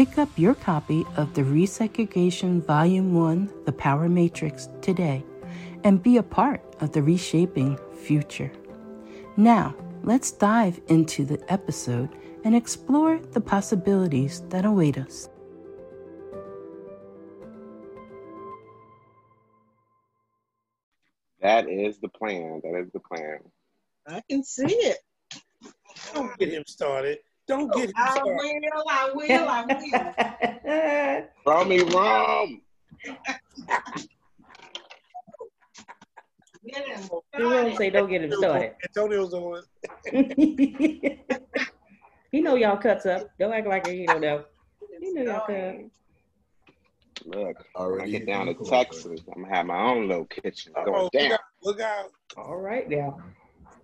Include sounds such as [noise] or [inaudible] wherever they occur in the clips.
Pick up your copy of the Resegregation Volume 1 The Power Matrix today and be a part of the reshaping future. Now, let's dive into the episode and explore the possibilities that await us. That is the plan. That is the plan. I can see it. Don't get him started. Don't oh, get him I started. will, I will, I will. [laughs] Rummy rum. Get him He will say, "Don't get him started." Antonio's the one. [laughs] he know y'all cuts up. Don't act like he don't know. He know y'all cuts. Look, when I get down to. Texas, I'm gonna have my own little kitchen Uh-oh, going look down. out, look out. All right now.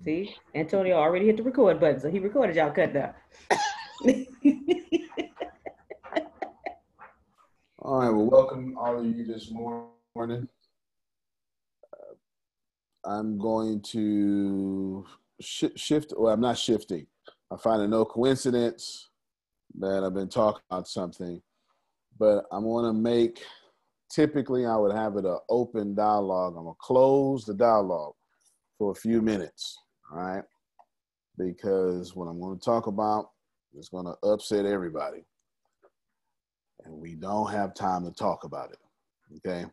See, Antonio already hit the record button, so he recorded y'all cut now. [laughs] All right, well, welcome all of you this morning. Uh, I'm going to sh- shift, well, I'm not shifting. I find it no coincidence that I've been talking about something, but I'm going to make, typically, I would have it an open dialogue. I'm going to close the dialogue for a few minutes, all right? Because what I'm going to talk about is going to upset everybody. And we don't have time to talk about it okay?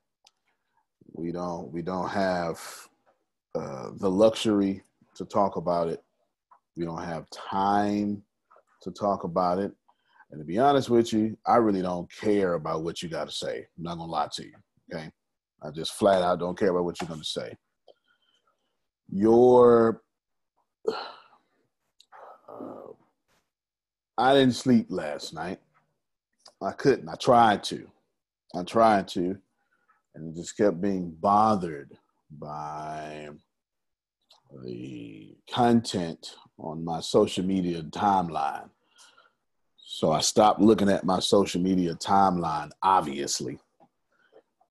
We don't we don't have uh, the luxury to talk about it. We don't have time to talk about it. And to be honest with you i really don't care about what you got to say. I'm not gonna lie to you okay? I just flat out don't care about what you're gonna say. Your uh, i didn't sleep last night I couldn't. I tried to. I tried to, and just kept being bothered by the content on my social media timeline. So I stopped looking at my social media timeline, obviously.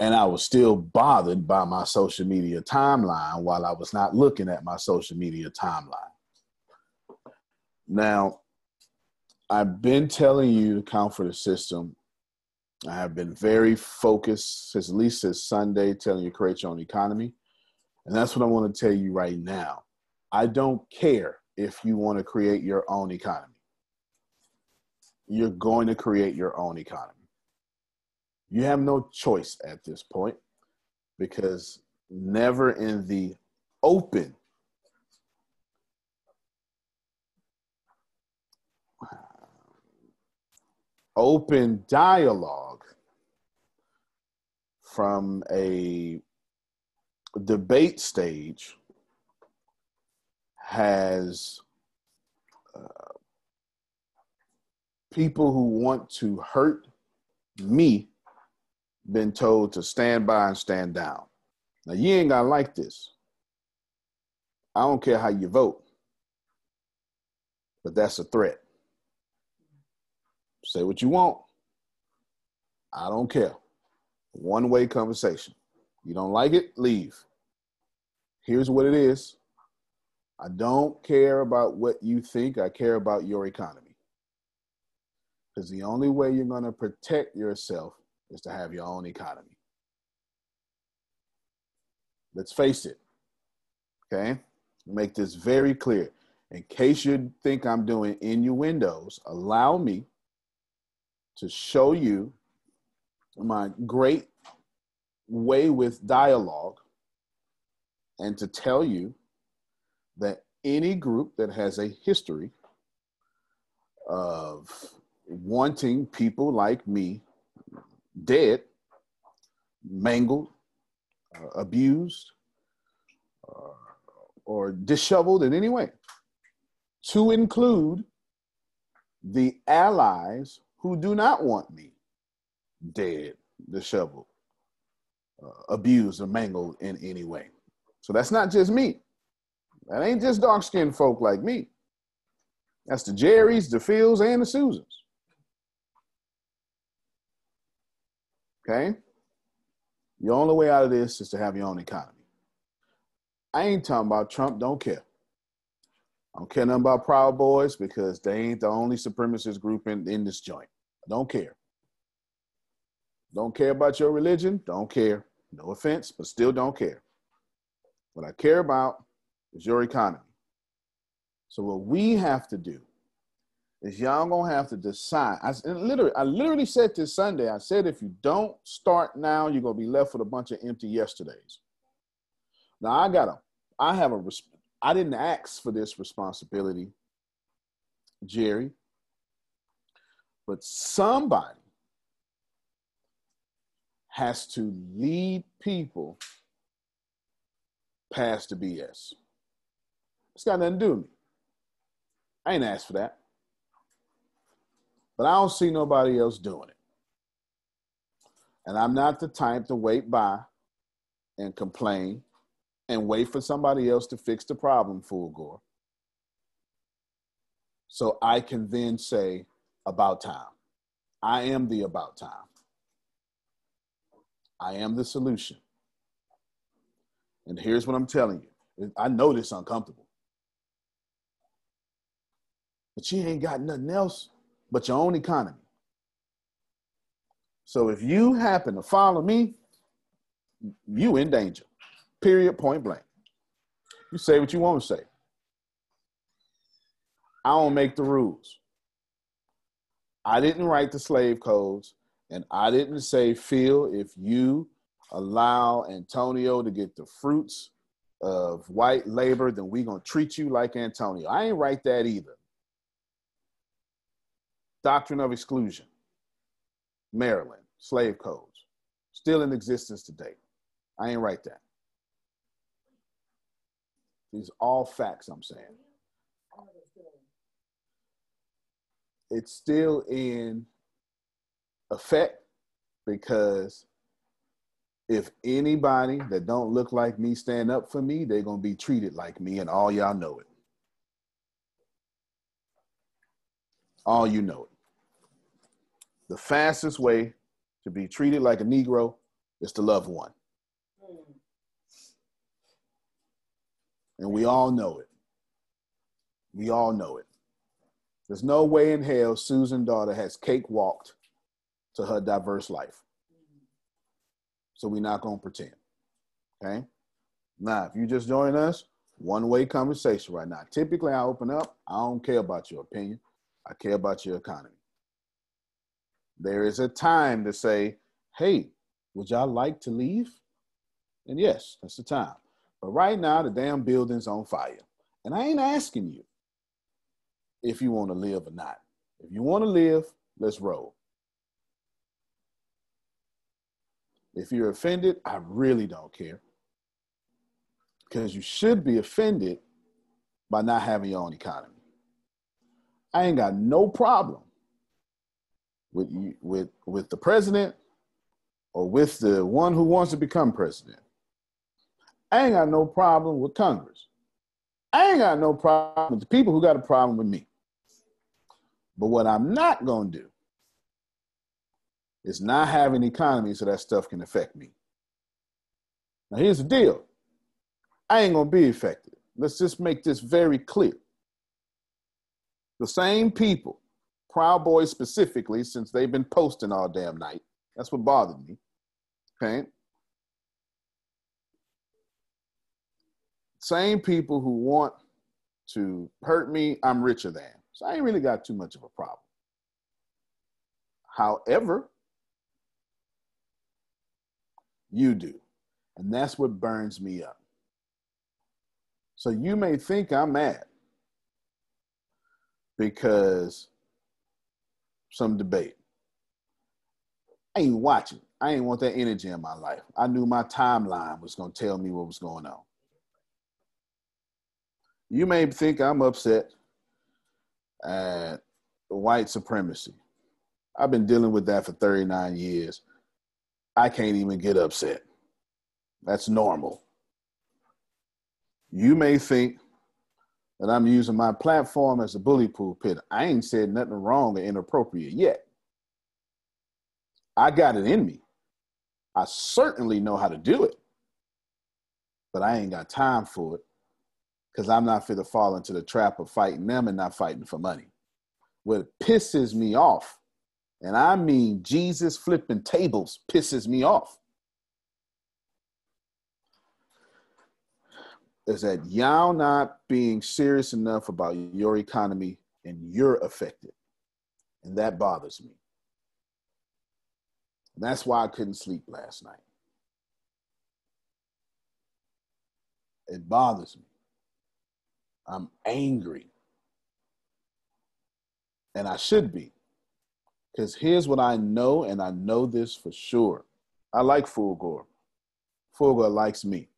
And I was still bothered by my social media timeline while I was not looking at my social media timeline. Now, I've been telling you to count for the system. I have been very focused since at least since Sunday, telling you create your own economy. And that's what I want to tell you right now. I don't care if you want to create your own economy. you're going to create your own economy. You have no choice at this point because never in the open. Open dialogue from a debate stage has uh, people who want to hurt me been told to stand by and stand down. Now, you ain't gonna like this. I don't care how you vote, but that's a threat. Say what you want. I don't care. One way conversation. You don't like it? Leave. Here's what it is I don't care about what you think, I care about your economy. Because the only way you're going to protect yourself is to have your own economy. Let's face it. Okay? Make this very clear. In case you think I'm doing innuendos, allow me to show you my great way with dialogue and to tell you that any group that has a history of wanting people like me dead, mangled, uh, abused, uh, or disheveled in any way, to include the allies who do not want me dead, disheveled, uh, abused, or mangled in any way. So that's not just me. That ain't just dark skinned folk like me. That's the Jerrys, the Phils, and the Susans. Okay? The only way out of this is to have your own economy. I ain't talking about Trump, don't care. I don't care nothing about Proud Boys because they ain't the only supremacist group in, in this joint. I don't care. Don't care about your religion, don't care. No offense, but still don't care. What I care about is your economy. So what we have to do is y'all gonna have to decide. I literally, I literally said this Sunday. I said if you don't start now, you're gonna be left with a bunch of empty yesterdays. Now I got a, I have a, I didn't ask for this responsibility, Jerry, but somebody has to lead people past the BS. It's got nothing to do with me. I ain't asked for that. But I don't see nobody else doing it. And I'm not the type to wait by and complain and wait for somebody else to fix the problem, fool Gore. So I can then say, about time. I am the about time. I am the solution. And here's what I'm telling you. I know this uncomfortable. But she ain't got nothing else but your own economy. So if you happen to follow me, you in danger. Period, point blank. You say what you want to say. I don't make the rules. I didn't write the slave codes, and I didn't say, Phil, if you allow Antonio to get the fruits of white labor, then we're going to treat you like Antonio. I ain't write that either. Doctrine of exclusion, Maryland, slave codes, still in existence today. I ain't write that. These all facts I'm saying. It's still in effect because if anybody that don't look like me stand up for me, they're gonna be treated like me, and all y'all know it. All you know it. The fastest way to be treated like a Negro is to love one. And we all know it. We all know it. There's no way in hell Susan daughter has cakewalked to her diverse life. So we're not gonna pretend. Okay? Now, if you just join us, one-way conversation right now. Typically I open up, I don't care about your opinion. I care about your economy. There is a time to say, hey, would y'all like to leave? And yes, that's the time. But right now, the damn building's on fire. And I ain't asking you if you want to live or not. If you want to live, let's roll. If you're offended, I really don't care. Because you should be offended by not having your own economy. I ain't got no problem with with with the president or with the one who wants to become president. I ain't got no problem with Congress. I ain't got no problem with the people who got a problem with me. But what I'm not gonna do is not have an economy so that stuff can affect me. Now here's the deal. I ain't gonna be affected. Let's just make this very clear. The same people, Proud Boys specifically, since they've been posting all damn night. That's what bothered me. Okay. Same people who want to hurt me, I'm richer than. So I ain't really got too much of a problem. However, you do. And that's what burns me up. So you may think I'm mad because some debate. I ain't watching. I ain't want that energy in my life. I knew my timeline was to tell me what was going on. You may think I'm upset at white supremacy. I've been dealing with that for 39 years. I can't even get upset. That's normal. You may think that I'm using my platform as a bully pulpit. I ain't said nothing wrong or inappropriate yet. I got it in me. I certainly know how to do it, but I ain't got time for it because I'm not fit to fall into the trap of fighting them and not fighting for money. What pisses me off, and I mean Jesus flipping tables pisses me off, is that y'all not being serious enough about your economy and you're affected. And that bothers me. And that's why I couldn't sleep last night. It bothers me. I'm angry. And I should be. Because here's what I know, and I know this for sure. I like Fulgore. Fulgore likes me.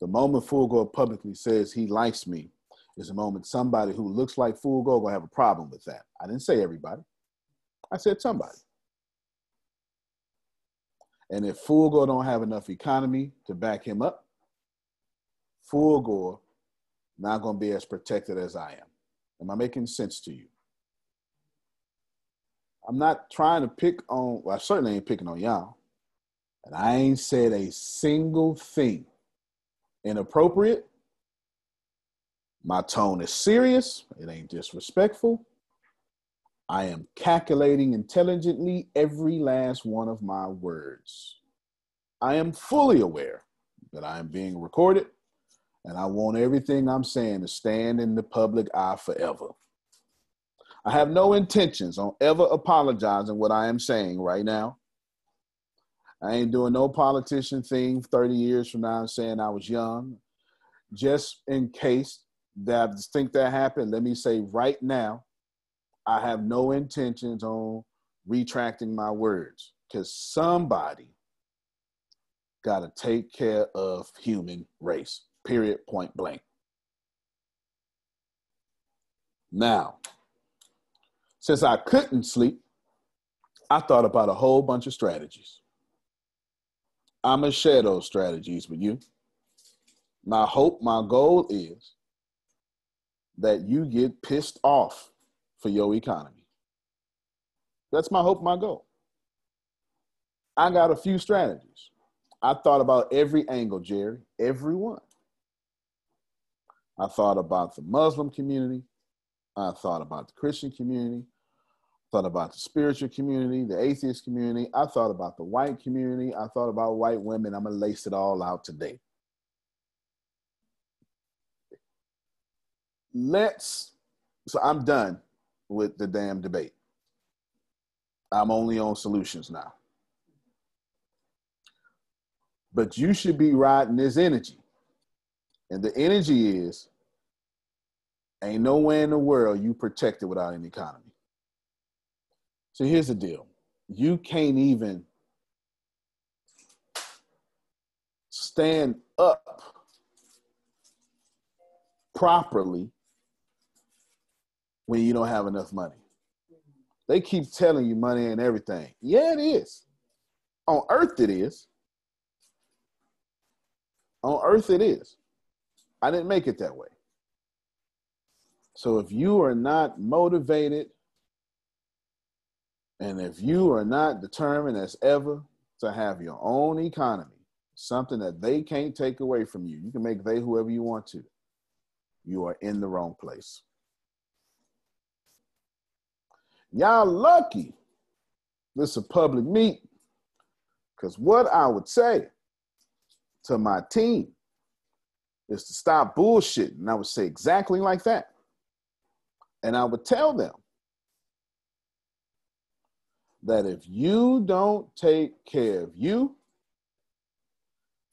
The moment Fulgore publicly says he likes me is the moment somebody who looks like Fulgore gonna have a problem with that. I didn't say everybody. I said somebody. And if Fulgore don't have enough economy to back him up, Fulgore not gonna be as protected as I am. Am I making sense to you? I'm not trying to pick on, well, I certainly ain't picking on y'all. And I ain't said a single thing inappropriate. My tone is serious, it ain't disrespectful. I am calculating intelligently every last one of my words. I am fully aware that I am being recorded, and I want everything I'm saying to stand in the public eye forever. I have no intentions on ever apologizing what I am saying right now. I ain't doing no politician thing 30 years from now saying I was young. Just in case that I think that happened, let me say right now, I have no intentions on retracting my words because somebody got to take care of human race, period, point blank. Now, since I couldn't sleep, I thought about a whole bunch of strategies. I'm gonna share those strategies with you. My hope, my goal is that you get pissed off for your economy. That's my hope, my goal. I got a few strategies. I thought about every angle, Jerry, every one. I thought about the Muslim community. I thought about the Christian community thought about the spiritual community, the atheist community. I thought about the white community. I thought about white women. I'm going to lace it all out today. Let's, so I'm done with the damn debate. I'm only on solutions now. But you should be riding this energy. And the energy is ain't nowhere in the world you protected without an economy. So here's the deal. You can't even stand up properly when you don't have enough money. They keep telling you money and everything. Yeah, it is. On earth, it is. On earth, it is. I didn't make it that way. So if you are not motivated and if you are not determined as ever to have your own economy, something that they can't take away from you, you can make they whoever you want to, you are in the wrong place. Y'all lucky this is a public meet. Because what I would say to my team is to stop bullshitting. And I would say exactly like that. And I would tell them that if you don't take care of you,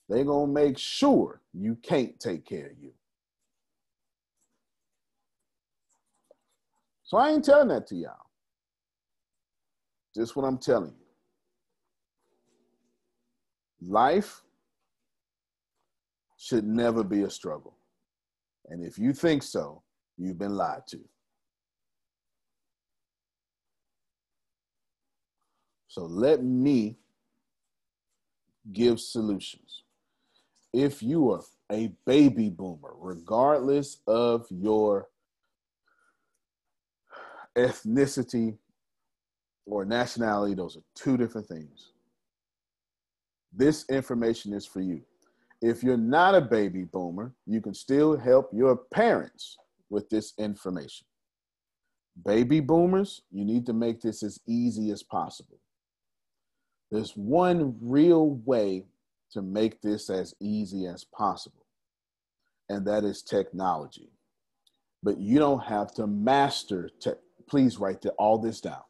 they're going to make sure you can't take care of you. So I ain't telling that to y'all. Just what I'm telling you. Life should never be a struggle. And if you think so, you've been lied to. So let me give solutions. If you are a baby boomer, regardless of your ethnicity or nationality, those are two different things. This information is for you. If you're not a baby boomer, you can still help your parents with this information. Baby boomers, you need to make this as easy as possible. There's one real way to make this as easy as possible, and that is technology. But you don't have to master tech. Please write the, all this down.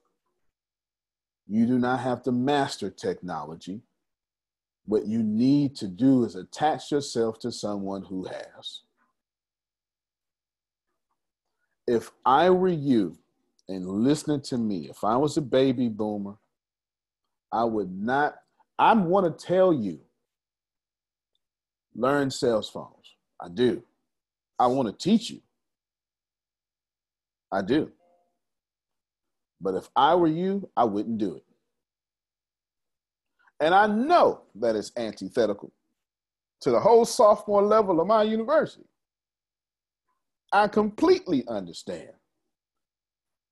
You do not have to master technology. What you need to do is attach yourself to someone who has. If I were you and listening to me, if I was a baby boomer I would not, I want to tell you, learn sales funnels. I do. I want to teach you. I do. But if I were you, I wouldn't do it. And I know that it's antithetical to the whole sophomore level of my university. I completely understand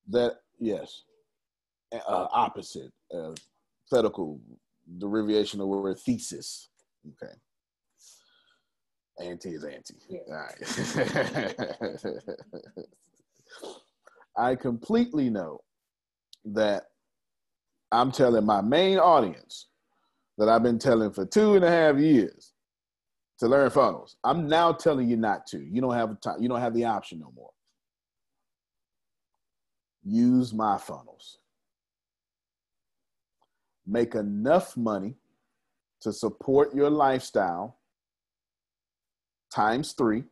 that, yes, uh, opposite. Uh, hypothetical derivation of the word thesis. Okay. Anti is anti. Yeah. All right. [laughs] I completely know that I'm telling my main audience that I've been telling for two and a half years to learn funnels. I'm now telling you not to. You don't have time. You don't have the option no more. Use my funnels make enough money to support your lifestyle times three.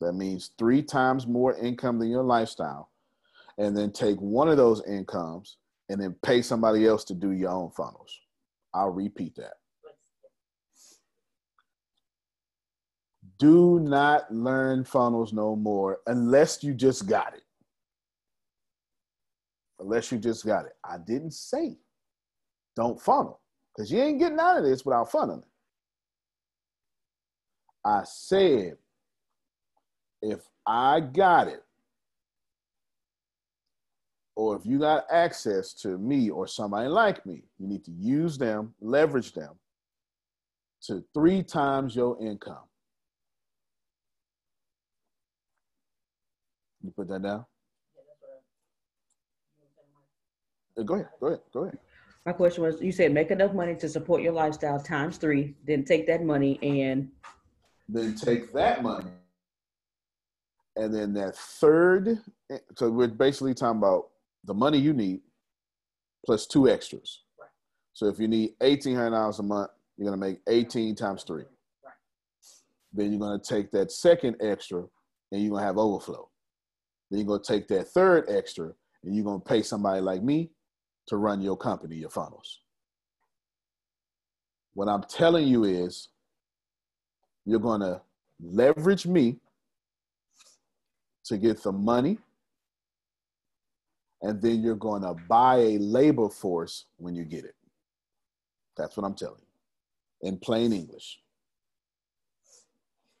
That means three times more income than your lifestyle. And then take one of those incomes and then pay somebody else to do your own funnels. I'll repeat that. Do not learn funnels no more unless you just got it. Unless you just got it. I didn't say don't funnel because you ain't getting out of this without funneling. I said, if I got it, or if you got access to me or somebody like me, you need to use them, leverage them to three times your income. You put that down? Go ahead, go ahead, go ahead. My question was, you said make enough money to support your lifestyle times three, then take that money and then take that money and then that third so we're basically talking about the money you need plus two extras. Right. So if you need eighteen hundred dollars a month, you're gonna make eighteen times three. Right. Then you're gonna take that second extra, and you're gonna have overflow. Then you're gonna take that third extra, and you're gonna pay somebody like me to run your company, your funnels. What I'm telling you is, you're gonna leverage me to get the money and then you're going to buy a labor force when you get it. That's what I'm telling you in plain English.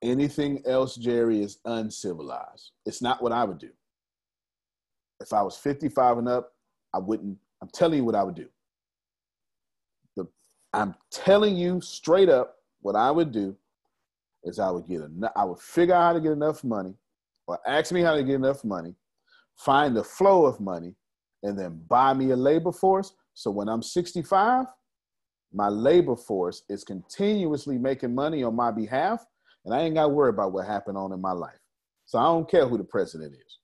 Anything else, Jerry, is uncivilized. It's not what I would do. If I was 55 and up, I wouldn't. I'm telling you what I would do. The, I'm telling you straight up what I would do is I would get enough, I would figure out how to get enough money or ask me how to get enough money find the flow of money, and then buy me a labor force. So when I'm 65, my labor force is continuously making money on my behalf, and I ain't got to worry about what happened on in my life. So I don't care who the president is.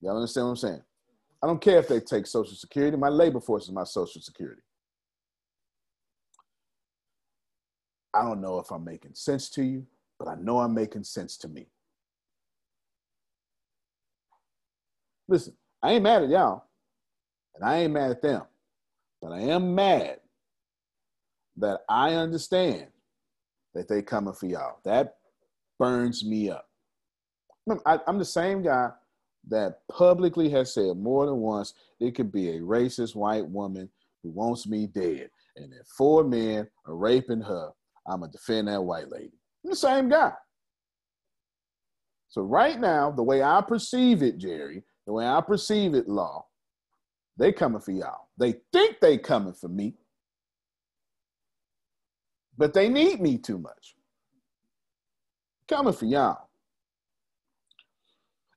Y'all understand what I'm saying? I don't care if they take Social Security. My labor force is my Social Security. I don't know if I'm making sense to you, but I know I'm making sense to me. Listen, I ain't mad at y'all, and I ain't mad at them, but I am mad that I understand that they coming for y'all. That burns me up. I, I'm the same guy that publicly has said more than once it could be a racist white woman who wants me dead. And if four men are raping her, I'm going to defend that white lady. I'm the same guy. So, right now, the way I perceive it, Jerry, the way I perceive it, law, they coming for y'all. They think they coming for me, but they need me too much. Coming for y'all.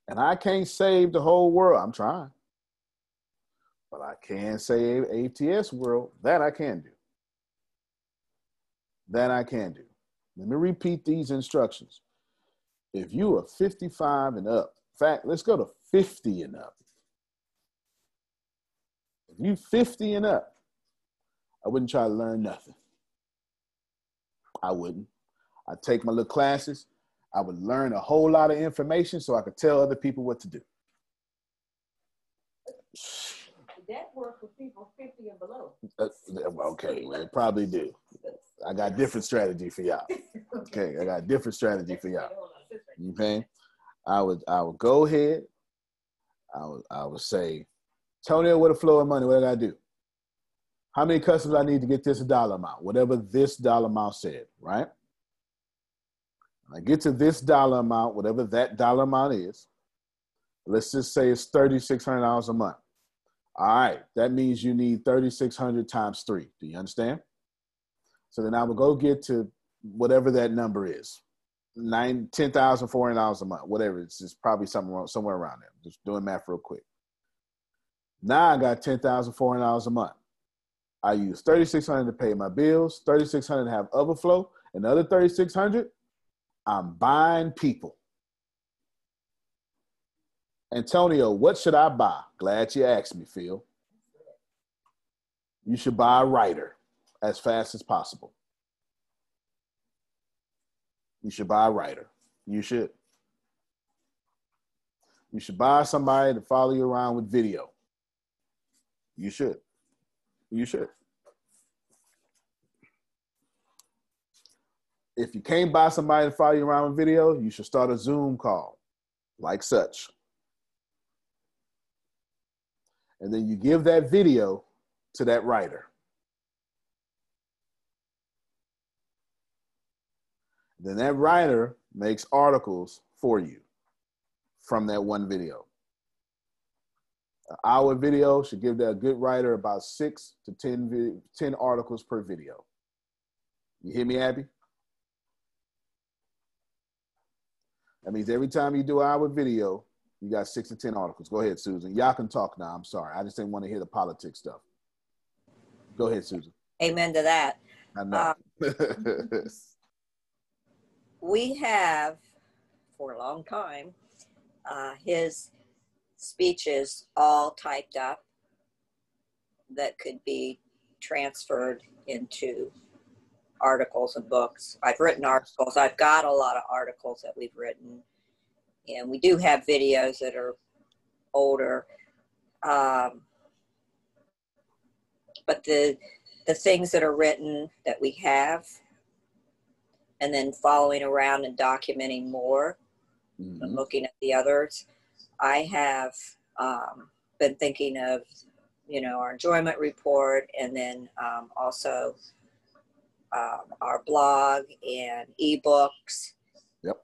And I can't save the whole world. I'm trying. But I can save ATS world. That I can do. That I can do. Let me repeat these instructions. If you are 55 and up, fact, let's go to 50 and up. If you 50 and up, I wouldn't try to learn nothing. I wouldn't. I'd take my little classes. I would learn a whole lot of information so I could tell other people what to do. That work for people 50 and below. Uh, okay, well, it probably do. I got different strategy for y'all. [laughs] Okay, I got different strategy for y'all. Okay, I would I would go ahead I would I would say, Tony, what a flow of money, what did I do? How many customers I need to get this dollar amount? Whatever this dollar amount said, right? I get to this dollar amount, whatever that dollar amount is. Let's just say it's $3,600 a month. All right, that means you need 3,600 times three. Do you understand? So then I will go get to whatever that number is nine ten thousand four hundred dollars a month, whatever. It's, it's probably somewhere somewhere around there. Just doing math real quick. Now I got ten thousand four hundred dollars a month. I use thirty six hundred to pay my bills, thirty six hundred to have overflow, and the other thirty six hundred, I'm buying people. Antonio, what should I buy? Glad you asked me, Phil. You should buy a writer as fast as possible. You should buy a writer. You should. You should buy somebody to follow you around with video. You should. You should. If you can't buy somebody to follow you around with video, you should start a Zoom call like such. And then you give that video to that writer. Then that writer makes articles for you from that one video. An hour video should give that good writer about six to 10, 10 articles per video. You hear me, Abby? That means every time you do an hour video, you got six to 10 articles. Go ahead, Susan. Y'all can talk now. I'm sorry. I just didn't want to hear the politics stuff. Go ahead, Susan. Amen to that. I know. Uh, [laughs] we have for a long time uh, his speeches all typed up that could be transferred into articles and books. I've written articles. I've got a lot of articles that we've written, and we do have videos that are older. Um, but the the things that are written that we have, and then following around and documenting more, and Mhm. looking at the others, I have um, been thinking of, you know, our enjoyment report, and then um, also um, our blog and ebooks, Yep.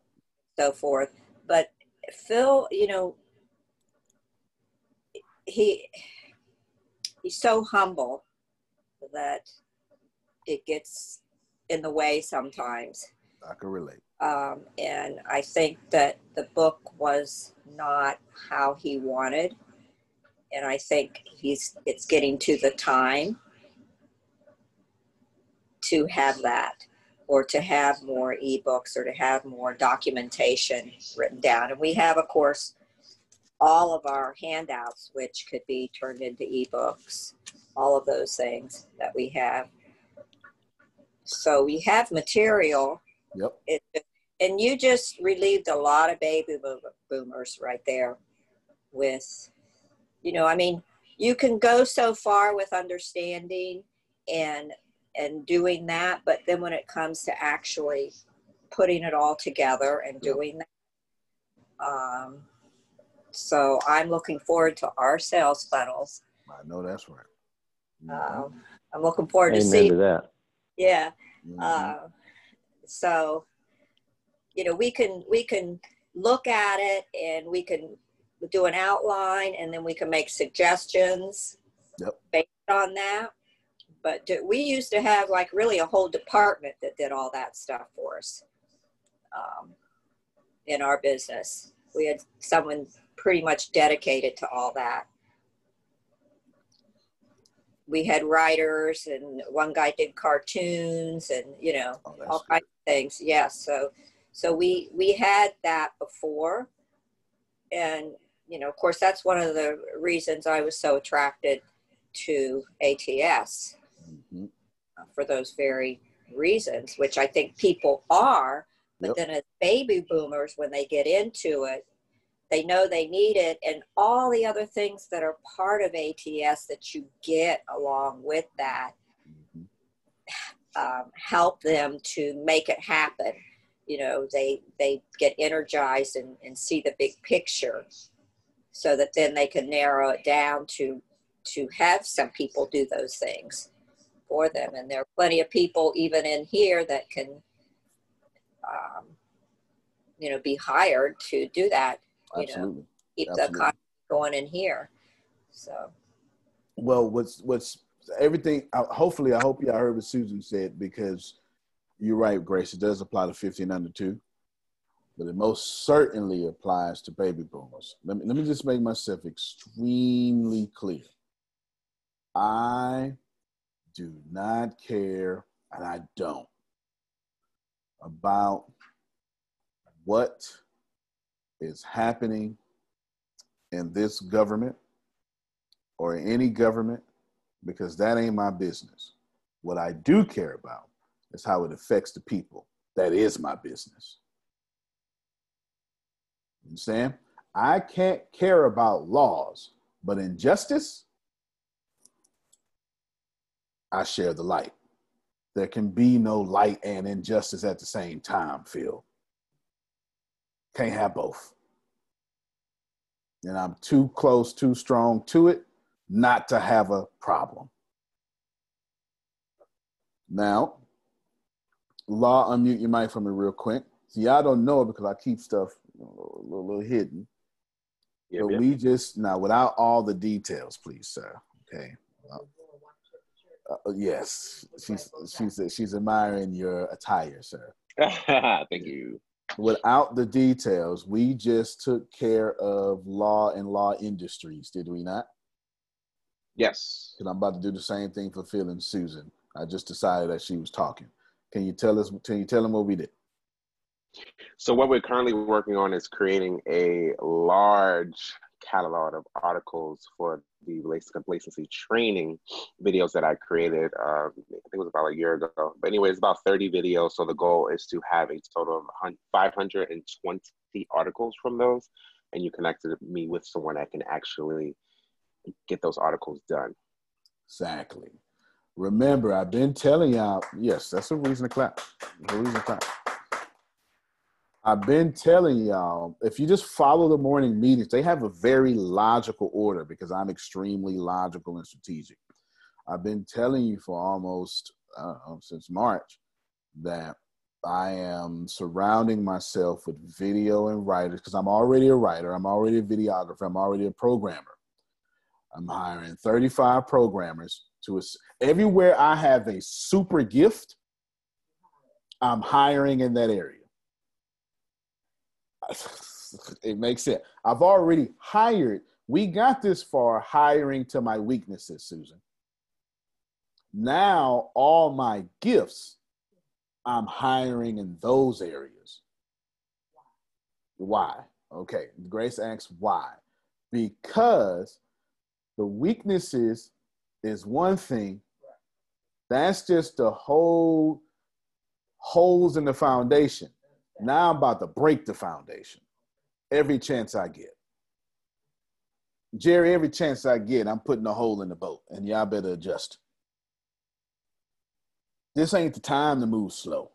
so forth. But Phil, you know, he he's so humble that it gets in the way sometimes. I can relate. Um, and I think that the book was not how he wanted. And I think he's it's getting to the time to have that or to have more ebooks or to have more documentation written down. And we have, of course, all of our handouts, which could be turned into ebooks, all of those things that we have. So we have material Yep. it, and you just relieved a lot of baby boomers right there with you know i mean you can go so far with understanding and and doing that but then when it comes to actually putting it all together and Yep. doing that um, so i'm looking forward to our sales funnels I know that's right. Mhm. um, i'm looking forward to Amen see to that. yeah Mhm. uh, so, you know, we can we can look at it and we can do an outline and then we can make suggestions Yep. based on that. But do, we used to have like really a whole department that did all that stuff for us um, in our business. We had someone pretty much dedicated to all that. We had writers, and one guy did cartoons, and you know, Oh, all good. kinds of things. Yes, so so we we had that before, and you know, of course, that's one of the reasons I was so attracted to ATS for those very reasons, which I think people are. But Yep. then as baby boomers, when they get into it, they know they need it, and all the other things that are part of ATS that you get along with that Mhm. um, help them to make it happen. You know, they they get energized and, and see the big picture, so that then they can narrow it down to to have some people do those things for them. And there are plenty of people even in here that can, um, you know, be hired to do that. You know, Absolutely. keep the Absolutely. economy going in here. So Well, what's what's everything? Hopefully, I hope y'all heard what Susan said because you're right, Grace. It does apply to 15 under two, but it most certainly applies to baby boomers. Let me let me just make myself extremely clear. I do not care, and I don't about what is happening in this government or any government because that ain't my business. What I do care about is how it affects the people. That is my business. You understand? I can't care about laws, but injustice, I share the light. There can be no light and injustice at the same time, Phil. Can't have both. And I'm too close, too strong to it not to have a problem. Now, Law, unmute your mic for me real quick. See, y'all don't know it because I keep stuff a little, little, little hidden. Yep, but yep. we just now, without all the details, please, sir. Okay. Uh, uh, yes, she's she's she's admiring your attire, sir. [laughs] Thank you. Without the details, we just took care of law and law industries, did we not? Yes. Because I'm about to do the same thing for Phil and Susan. I just decided that she was talking. Can you tell us? Can you tell them what we did? So what we're currently working on is creating a large catalog of articles for the to complacency training videos that I created. Uh, I think it was about a year ago. But anyway, it's about 30 videos. So the goal is to have a total of 520 articles from those, and you connected me with someone that can actually get those articles done. Exactly. Remember, I've been telling y'all. Yes, that's a reason to clap. a reason to clap. I've been telling y'all, if you just follow the morning meetings, they have a very logical order because I'm extremely logical and strategic. I've been telling you for almost know, since March that I am surrounding myself with video and writers because I'm already a writer, I'm already a videographer, I'm already a programmer. I'm hiring 35 programmers to everywhere I have a super gift, I'm hiring in that area. [laughs] it makes sense. I've already hired. We got this far hiring to my weaknesses, Susan. Now, all my gifts, I'm hiring in those areas. Why? Okay, Grace asks why. Because the weaknesses is one thing. That's just the whole holes in the foundation. Now I'm about to break the foundation every chance I get. Jerry, every chance I get, I'm putting a hole in the boat, and y'all better adjust. This ain't the time to move slow.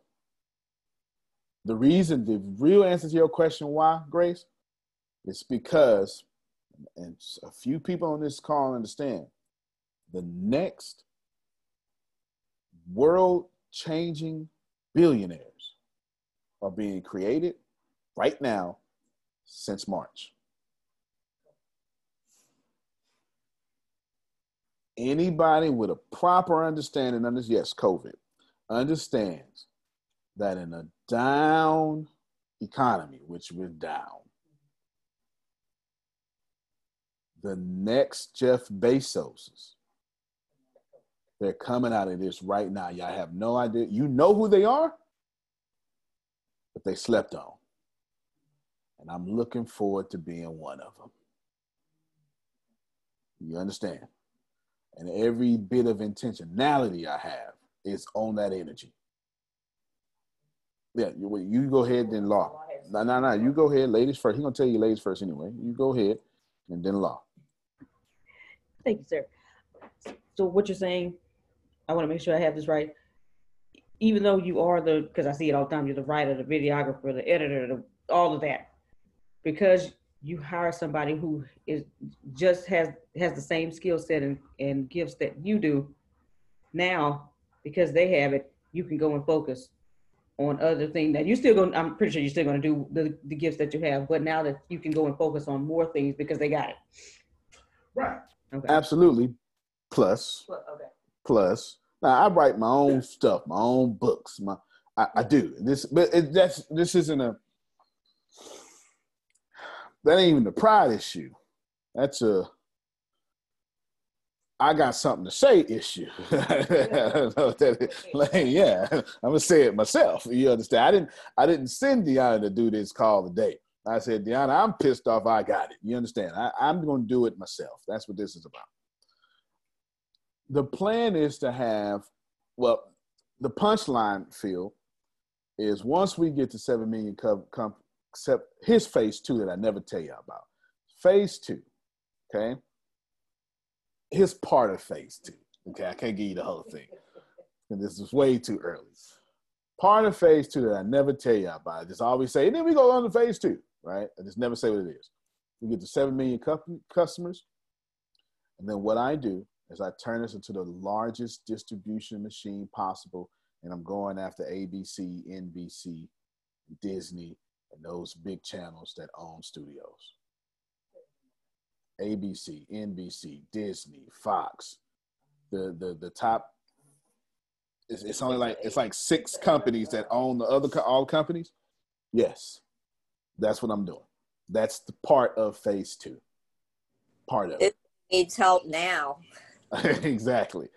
The reason, the real answer to your question, why, Grace, is because, and a few people on this call understand, the next world changing billionaire are being created right now since March. Anybody with a proper understanding of this, yes, COVID, understands that in a down economy, which we're down, the next Jeff Bezos, they're coming out of this right now. Y'all have no idea. You know who they are? But they slept on. And I'm looking forward to being one of them. You understand? And every bit of intentionality I have is on that energy. Yeah, you, you go ahead, then law. No, no, no. You go ahead, ladies first. He's gonna tell you ladies first anyway. You go ahead, and then law. Thank you, sir. So what you're saying, I want to make sure I have this right even though you are the, because I see it all the time, you're the writer, the videographer, the editor, the, all of that, because you hire somebody who is just has has the same skill set and, and gifts that you do. Now, because they have it, you can go and focus on other things that you still going. I'm pretty sure you're still going to do the, the gifts that you have, but now that you can go and focus on more things because they got it. Right. Okay. Absolutely. Plus. Okay. Plus now I write my own stuff, my own books. My I, I do this, but it, that's this isn't a that ain't even the pride issue. That's a I got something to say issue. [laughs] like, yeah, I'm gonna say it myself. You understand? I didn't I didn't send Deanna to do this call today. I said, Deanna, I'm pissed off. I got it. You understand? I, I'm gonna do it myself. That's what this is about the plan is to have, well, the punchline, Phil, is once we get to 7 million, except his phase two that I never tell you about. Phase two, okay? His part of phase two, okay? I can't give you the whole thing. And this is way too early. Part of phase two that I never tell you about, I just always say, and then we go on to phase two, right? I just never say what it is. We get to 7 million customers. And then what I do as I turn this into the largest distribution machine possible. And I'm going after ABC, NBC, Disney, and those big channels that own studios. ABC, NBC, Disney, Fox, the the the top. It's, it's only like it's like six companies that own the other all companies. Yes, that's what I'm doing. That's the part of phase two. Part of it. It needs help now. [laughs] exactly.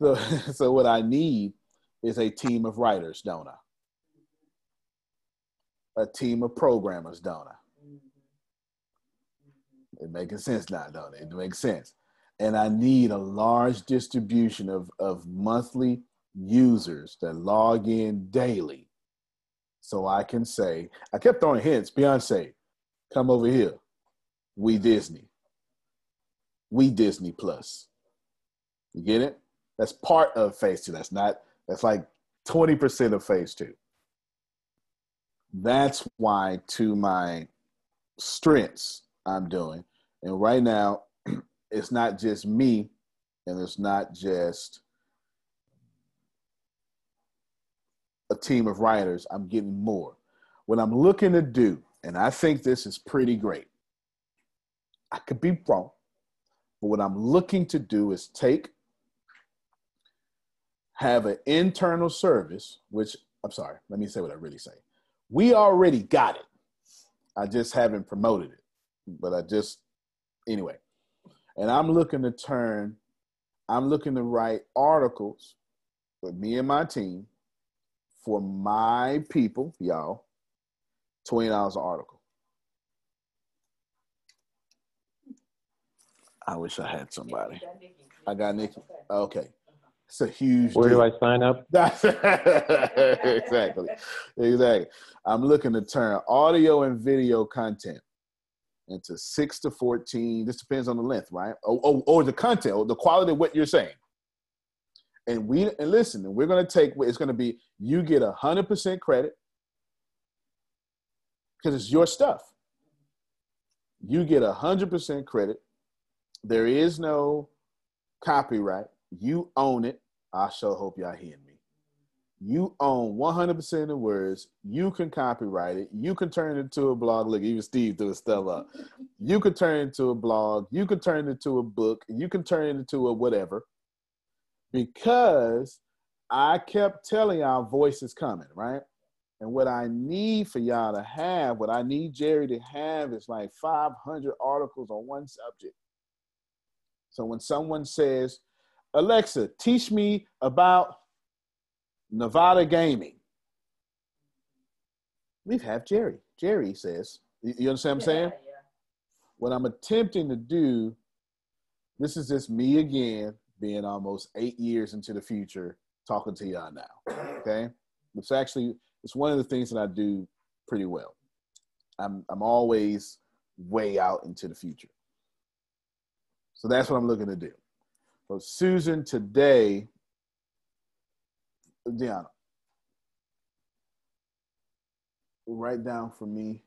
So, [laughs] so what I need is a team of writers, don't I? A team of programmers, don't I? It making sense now, don't it? It makes sense. and I need a large distribution of, of monthly users that log in daily so I can say, I kept throwing hints, Beyonce, come over here. We Disney. We Disney Plus. You get it? That's part of phase two. That's not, that's like 20% of phase two. That's why, to my strengths, I'm doing. And right now, [clears throat] it's not just me and it's not just a team of writers. I'm getting more. What I'm looking to do, and I think this is pretty great. I could be wrong, but what I'm looking to do is take, have an internal service, which I'm sorry, let me say what I really say. We already got it. I just haven't promoted it, but I just, anyway. And I'm looking to turn, I'm looking to write articles with me and my team for my people, y'all, $20 an article. I wish I had somebody. I got Nikki. Okay. It's a huge Where deal. do I sign up? [laughs] Exactly, exactly. I'm looking to turn audio and video content into six to fourteen. This depends on the length, right? Or, or, or the content, or the quality of what you're saying. And we and listen, and we're going to take. What it's going to be you get a hundred percent credit because it's your stuff. You get a hundred percent credit. There is no copyright. You own it. I sure hope y'all hear me. You own 100% of the words. You can copyright it. You can turn it into a blog. Look, even Steve his stuff up. You can turn it into a blog. You can turn it into a book. You can turn it into a whatever. Because I kept telling y'all voice is coming, right? And what I need for y'all to have, what I need Jerry to have is like 500 articles on one subject. So when someone says, Alexa, teach me about Nevada gaming. We have Jerry. Jerry says, you understand what I'm saying? Yeah. What I'm attempting to do, this is just me again, being almost eight years into the future, talking to y'all now. Okay? It's actually, it's one of the things that I do pretty well. I'm, I'm always way out into the future. So that's what I'm looking to do. So Susan today, Deanna, write down for me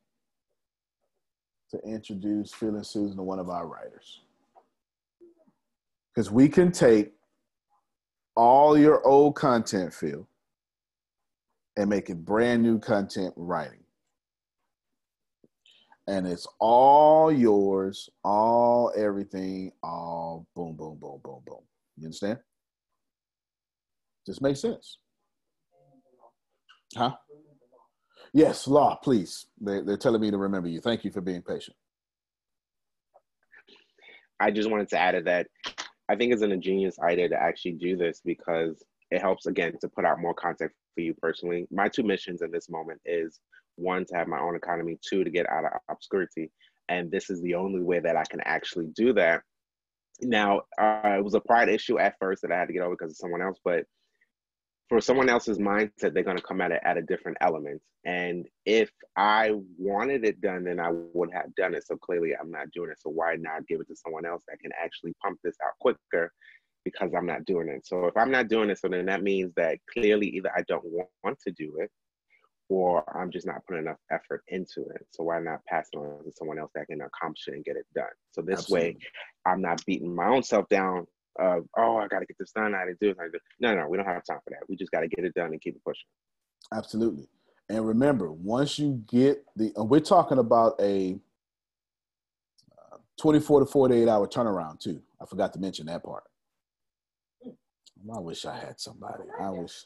to introduce Phil and Susan to one of our writers. Because we can take all your old content, Phil, and make it brand new content writing. And it's all yours, all everything, all boom, boom, boom, boom, boom. You understand? Just makes sense. Huh? Yes, law, please. They, they're telling me to remember you. Thank you for being patient. I just wanted to add to that. I think it's an ingenious idea to actually do this because it helps again to put out more content for you personally. My two missions in this moment is one to have my own economy, two to get out of obscurity, and this is the only way that I can actually do that. Now, uh, it was a pride issue at first that I had to get over because of someone else, but for someone else's mindset, they're going to come at it at a different element. And if I wanted it done, then I would have done it. So clearly, I'm not doing it. So why not give it to someone else that can actually pump this out quicker because I'm not doing it? So if I'm not doing it, so then that means that clearly either I don't want to do it or I'm just not putting enough effort into it. So why not pass it on to someone else that can accomplish it and get it done? So this Absolutely. way, I'm not beating my own self down of oh I got to get this done, I to do it. I gotta do it. No, no, we don't have time for that. We just got to get it done and keep it pushing. Absolutely. And remember, once you get the, and we're talking about a uh, 24 to 48 hour turnaround too. I forgot to mention that part. I wish I had somebody. I wish.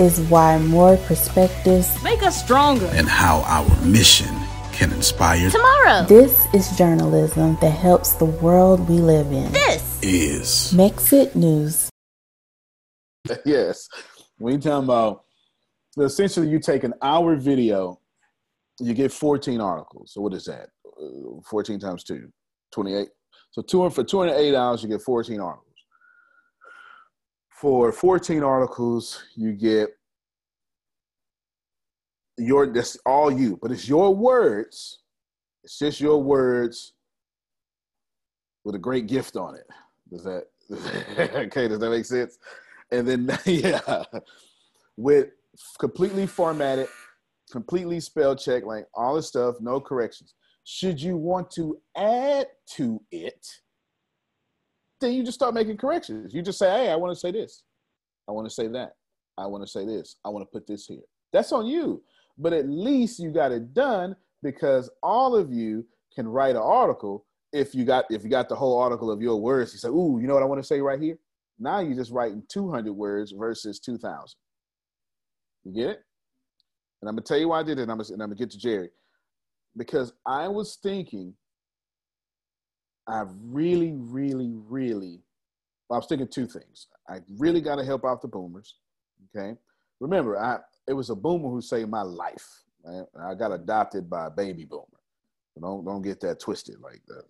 is why more perspectives. Make us stronger. and how our mission can inspire Tomorrow. This is journalism that helps the world we live in. This. is Mexit News. [laughs] yes. we you talking about essentially you take an hour video, you get 14 articles. So what is that? Uh, 14 times 2, 28. So two, for 208 hours, you get 14 articles. For 14 articles, you get your that's all you, but it's your words. It's just your words with a great gift on it. Does that [laughs] okay? Does that make sense? And then [laughs] yeah, with completely formatted, completely spell check, like all this stuff, no corrections. Should you want to add to it, then you just start making corrections. You just say, "Hey, I want to say this. I want to say that. I want to say this. I want to put this here." That's on you. But at least you got it done because all of you can write an article if you got if you got the whole article of your words. You say, "Ooh, you know what I want to say right here." Now you're just writing 200 words versus 2,000. You get it? And I'm gonna tell you why I did it. And I'm gonna, and I'm gonna get to Jerry because I was thinking. I really, really, really. Well, I was thinking two things. I really got to help out the boomers. Okay, remember, I it was a boomer who saved my life. Right? I got adopted by a baby boomer. Don't don't get that twisted like that.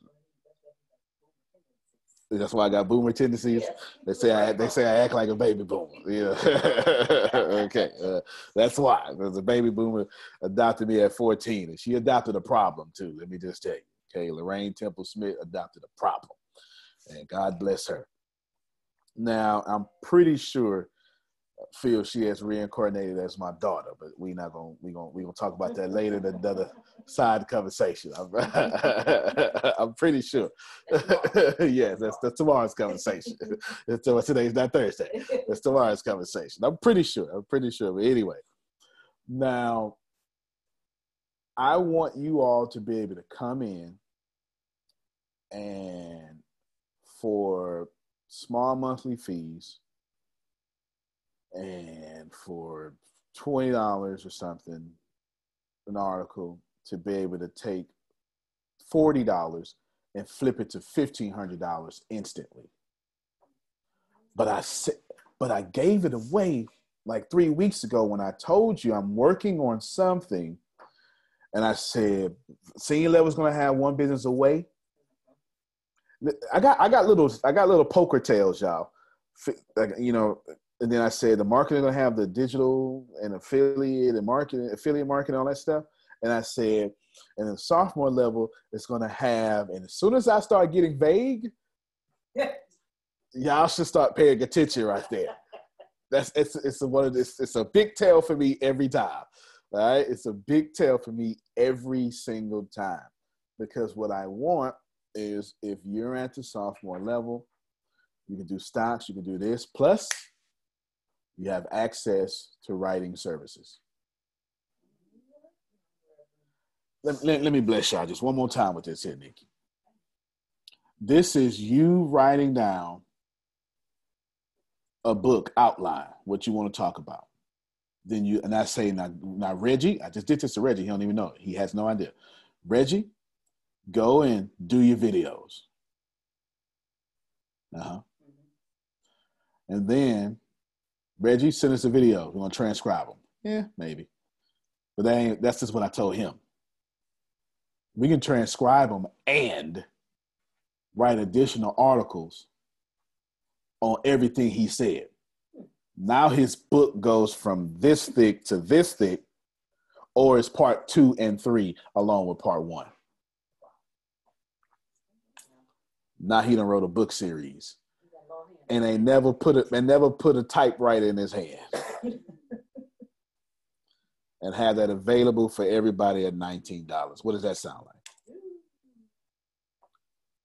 That's why I got boomer tendencies. They say I they say I act like a baby boomer. Yeah. [laughs] okay. Uh, that's why. Because a baby boomer adopted me at 14, and she adopted a problem too. Let me just tell you. Okay, Lorraine Temple Smith adopted a problem, and God bless her. Now I'm pretty sure feel she has reincarnated as my daughter, but we not gonna we gonna we gonna talk about that later in another side conversation. I'm, [laughs] I'm pretty sure. [laughs] yes, that's, that's tomorrow's conversation. [laughs] Uh, today's not Thursday. That's tomorrow's conversation. I'm pretty sure. I'm pretty sure. But anyway, now I want you all to be able to come in and for small monthly fees and for twenty dollars or something, an article to be able to take forty dollars and flip it to fifteen hundred dollars instantly. But I but I gave it away like three weeks ago when I told you I'm working on something, and I said senior level is going to have one business away. I got I got little I got little poker tails, y'all. Like you know, and then I said the marketing gonna have the digital and affiliate and marketing, affiliate marketing, all that stuff. And I said, and the sophomore level, is gonna have. And as soon as I start getting vague, [laughs] y'all should start paying attention right there. That's it's it's a one of this. It's a big tell for me every time. All right, it's a big tell for me every single time because what I want is if you're at the sophomore level, you can do stocks, you can do this. Plus, you have access to writing services. Let, let, let me bless y'all just one more time with this here, Nikki. This is you writing down a book outline, what you want to talk about. Then you and I say now, now Reggie, I just did this to Reggie. He don't even know. He has no idea. Reggie, go and do your videos. Uh-huh. And then Reggie, send us a video. We're gonna transcribe them. Yeah, maybe. But that ain't, that's just what I told him. We can transcribe them and write additional articles on everything he said. Now his book goes from this thick to this thick, or it's part two and three along with part one. Now he done wrote a book series and they never put a and never put a typewriter in his hand. [laughs] and have that available for everybody at $19. What does that sound like?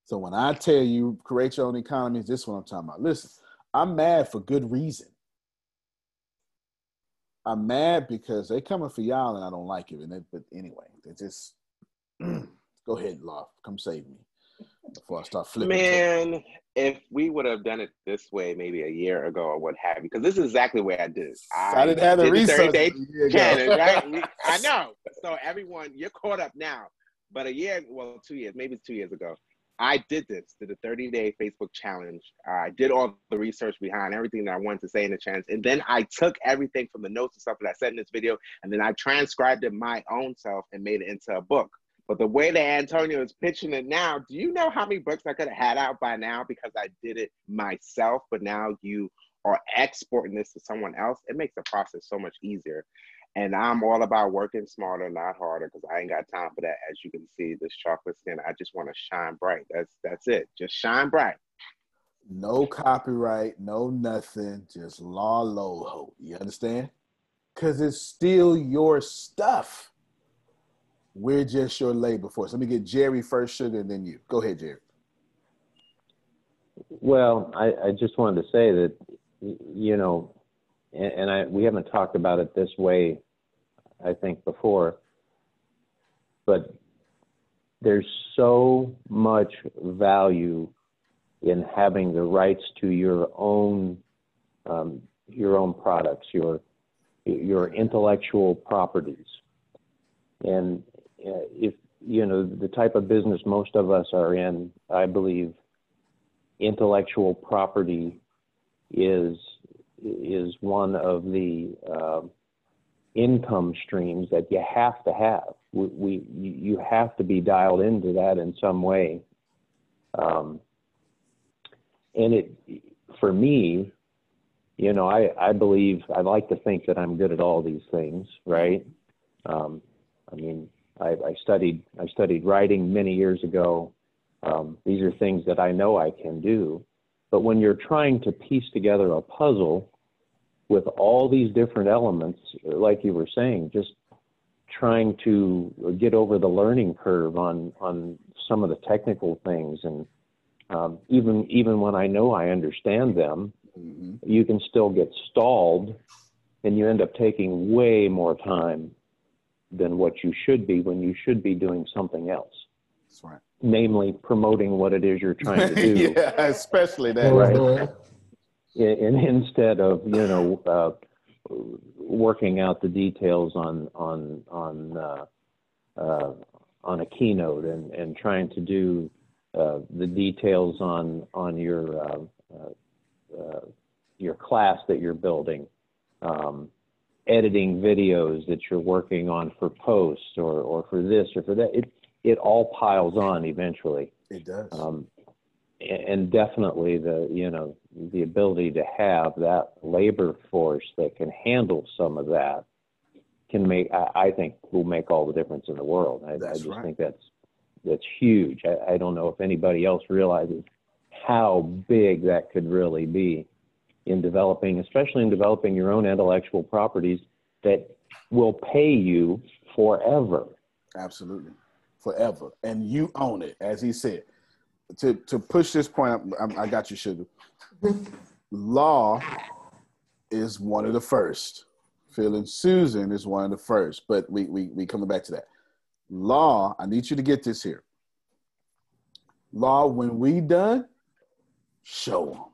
So when I tell you create your own economies, this is what I'm talking about. Listen, I'm mad for good reason. I'm mad because they coming for y'all and I don't like it. And they, but anyway, they just [clears throat] go ahead, Law, come save me before I start flipping. Man, if we would have done it this way maybe a year ago or what have you, because this is exactly the way I did it. I, I didn't have the research. Day Cannon, right? I [laughs] know. So everyone, you're caught up now. But a year, well, two years, maybe two years ago, I did this, did a 30 day Facebook challenge. I did all the research behind everything that I wanted to say in the challenge. And then I took everything from the notes and stuff that I said in this video, and then I transcribed it my own self and made it into a book. But the way that Antonio is pitching it now, do you know how many books I could have had out by now because I did it myself? But now you are exporting this to someone else. It makes the process so much easier. And I'm all about working smarter, not harder, because I ain't got time for that. As you can see, this chocolate skin, I just want to shine bright. That's that's it. Just shine bright. No copyright, no nothing, just law loho. You understand? Cause it's still your stuff. We're just your labor force. Let me get Jerry first, sugar, and then you. Go ahead, Jerry. Well, I, I just wanted to say that, you know, and, and I we haven't talked about it this way, I think before, but there's so much value in having the rights to your own um, your own products, your your intellectual properties, and uh, if you know the type of business most of us are in, I believe intellectual property is is one of the uh, income streams that you have to have. We, we, you have to be dialed into that in some way. Um, and it for me, you know, I, I believe I like to think that I'm good at all these things, right? Um, I mean, I, I studied I studied writing many years ago. Um, these are things that I know I can do. But when you're trying to piece together a puzzle with all these different elements, like you were saying, just trying to get over the learning curve on on some of the technical things, and um, even even when I know I understand them, mm-hmm. you can still get stalled, and you end up taking way more time than what you should be when you should be doing something else. That's right. Namely, promoting what it is you're trying to do. [laughs] yeah, especially that. Right. And instead of you know uh, working out the details on on on uh, uh, on a keynote and and trying to do uh, the details on on your uh, uh, your class that you're building. Um, editing videos that you're working on for posts or, or for this or for that. It it all piles on eventually. It does. Um, and definitely the you know the ability to have that labor force that can handle some of that can make I, I think will make all the difference in the world. I, I just right. think that's that's huge. I, I don't know if anybody else realizes how big that could really be in developing, especially in developing your own intellectual properties that will pay you forever. Absolutely, forever, and you own it, as he said. To to push this point, I, I got you, sugar. Law is one of the first. And Susan is one of the first, but we we we coming back to that. Law, I need you to get this here. Law, when we done, show them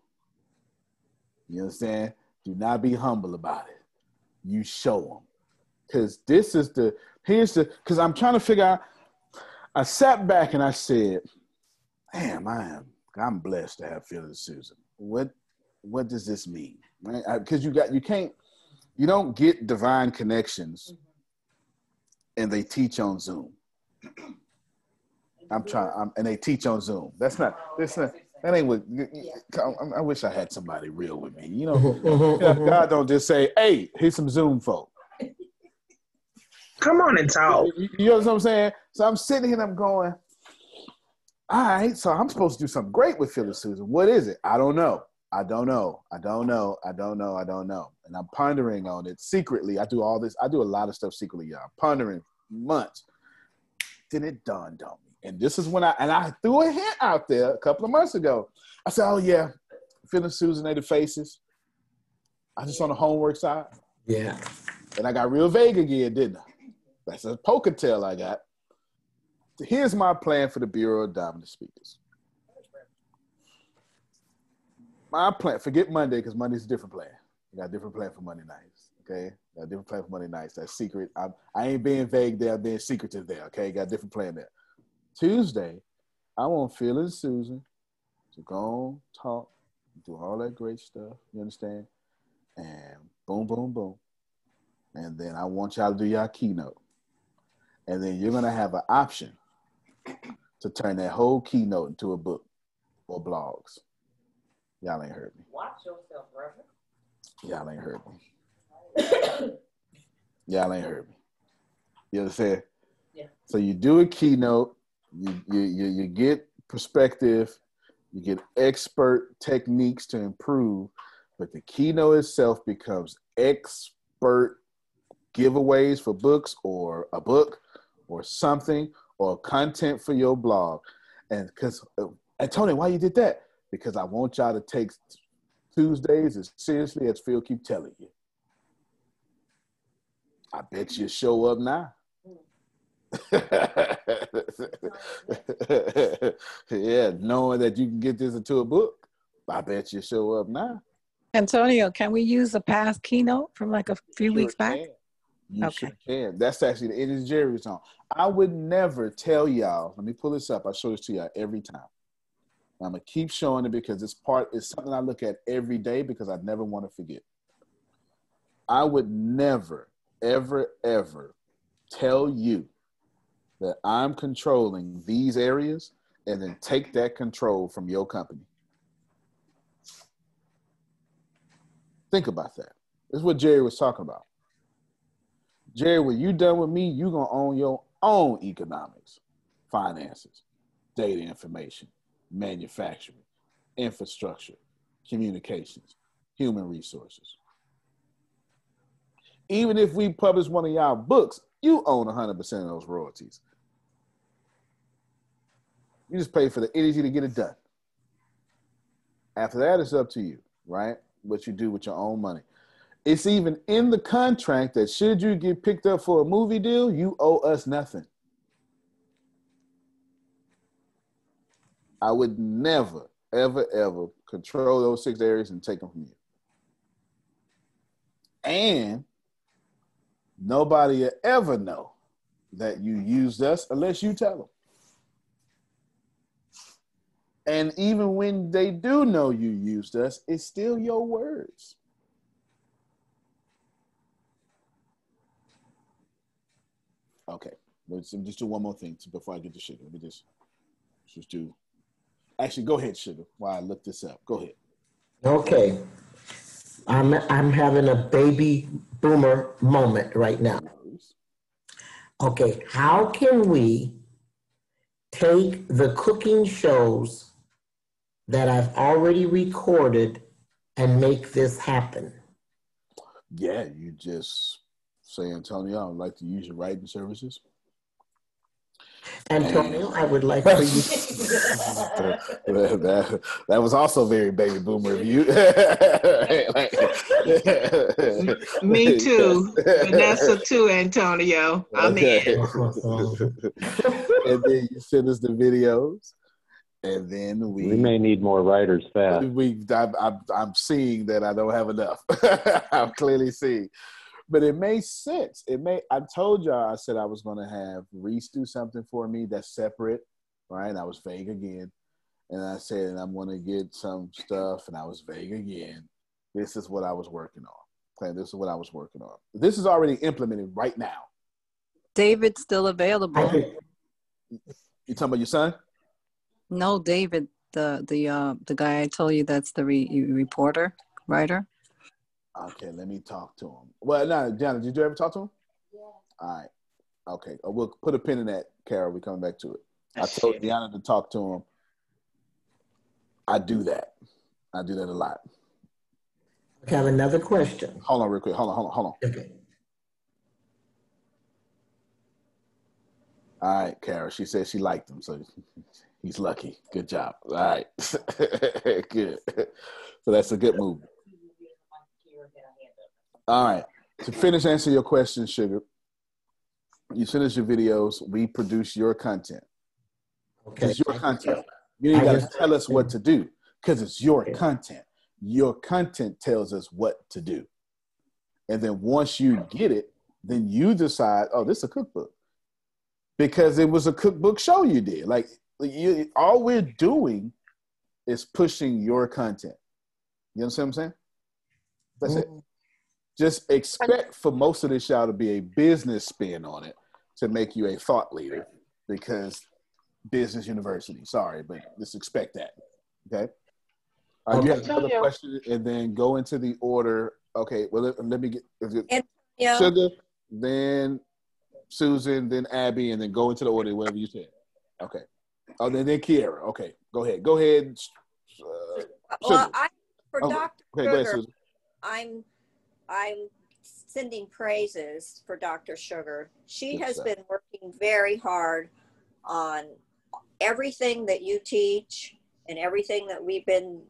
you understand? Do not be humble about it. You show them. Because this is the, here's the, because I'm trying to figure out, I sat back and I said, damn, I am, I'm blessed to have Phil and Susan. What, what does this mean? Right? Because you got, you can't, you don't get divine connections and they teach on Zoom. I'm trying, I'm, and they teach on Zoom. That's not, that's not, that ain't what. I wish I had somebody real with me. You know, uh-huh, uh-huh, uh-huh. God don't just say, "Hey, here's some Zoom folk." Come on and talk. You know what I'm saying? So I'm sitting here and I'm going, all right, so I'm supposed to do something great with Phil and Susan. What is it? I don't know. I don't know. I don't know. I don't know. I don't know. and I'm pondering on it secretly. I do all this. I do a lot of stuff secretly, y'all. Pondering months. Then it dawned on me, and this is when I and I threw a hint out there a couple of months ago. I said, "Oh yeah, Phil and Susan feeling the faces." I just on the homework side. Yeah. And I got real vague again, didn't I? That's a poker tail I got. Here's my plan for the Bureau of Dominant Speakers. My plan, forget Monday because Monday's a different plan. I got a different plan for Monday nights. Okay, got a different plan for Monday nights. That's secret. I'm, I ain't being vague there. I'm being secretive there. Okay, got a different plan there. Tuesday, I want Phil and Susan to go on, talk, do all that great stuff. You understand? And boom, boom, boom. And then I want y'all to do y'all keynote. And then you're gonna have an option to turn that whole keynote into a book or blogs. Y'all ain't heard me. Watch yourself, brother. Y'all ain't heard me. Y'all ain't heard me. You understand? Yeah. So you do a keynote, you, you you you get perspective, you get expert techniques to improve, but the keynote itself becomes expert giveaways for books or a book or something or content for your blog. And because, uh, and Tony, why you did that? Because I want y'all to take Tuesdays as seriously as Phil keep telling you. I bet you show up now. [laughs] yeah, knowing that you can get this into a book, I bet you show up now. Antonio, can we use a past keynote from like a few Sure weeks back? can. You Okay. sure can. That's actually the it is Jerry's song. I would never tell y'all. Let me pull this up. I show this to y'all every time. I'm gonna keep showing it because this part. is something I look at every day because I never want to forget. I would never, ever, ever tell you that I'm controlling these areas and then take that control from your company. Think about that. This is what Jerry was talking about. Jerry, when you done with me, you gonna own your own economics, finances, data information, manufacturing, infrastructure, communications, human resources. Even if we publish one of y'all books, you own 100% of those royalties. You just pay for the energy to get it done. After that, it's up to you, right? What you do with your own money. It's even in the contract that should you get picked up for a movie deal, you owe us nothing. I would never, ever, ever control those six areas and take them from you. And nobody will ever know that you used us unless you tell them. And even when they do know you used us, it's still your words. Okay, let's just do one more thing before I get to sugar. Let me just just do. Actually, go ahead, sugar. While I look this up, go ahead. Okay. I'm I'm having a baby boomer moment right now. Okay, how can we take the cooking shows that I've already recorded and make this happen? Yeah, you just say, Antonio, I'd like to use your writing services. Antonio, I would like [laughs] for you. that, that was also very baby boomer of you. [laughs] Me too. Vanessa too, Antonio. I'm Okay. in. and then you send us the videos, and then we We may need more writers fast. we I'm, I'm, I'm seeing that I don't have enough. [laughs] I'm clearly seeing, but it makes sense. It may. I told y'all I said I was going to have Reese do something for me that's separate, right? I was vague again, and I said I'm going to get some stuff, and I was vague again. This is what I was working on. Okay, this is what I was working on. This is already implemented right now. David's still available. You talking about your son? No, David, the the uh the guy I told you that's the re- reporter writer. Okay, let me talk to him. Well, no, Diana, did you ever talk to him? Yeah. All right. Okay, uh, we'll put a pin in that, Carol. We're coming back to it. I told Deanna to talk to him. I do that. I do that a lot. I have another question. Hold on, real quick. Hold on, hold on, hold on. Okay. All right, Kara. She said she liked him, so he's lucky. Good job. All right, [laughs] good. So that's a good move. All right. To finish answering your question, Sugar, you finish your videos. We produce your content. Okay. It's your content. You ain't got to tell us what to do because it's your content. Your content tells us what to do. And then once you get it, then you decide, oh, this is a cookbook. Because it was a cookbook show you did. Like you all we're doing is pushing your content. You understand what I'm saying? That's it. Just expect for most of this show to be a business spin on it to make you a thought leader because business university. Sorry, but just expect that. Okay. Right, you have another question, and then go into the order. Okay. Well, let, let me get And, yeah. Sugar, then Susan, then Abby, and then go into the order whatever you said. Okay. Oh, then then Kiera. Okay. Go ahead. Go ahead. Uh, Well, I, for Oh, Dr. okay, go ahead, Susan. I'm, I'm sending praises for Dr. Sugar. She Good has stuff. been working very hard on everything that you teach and everything that we've been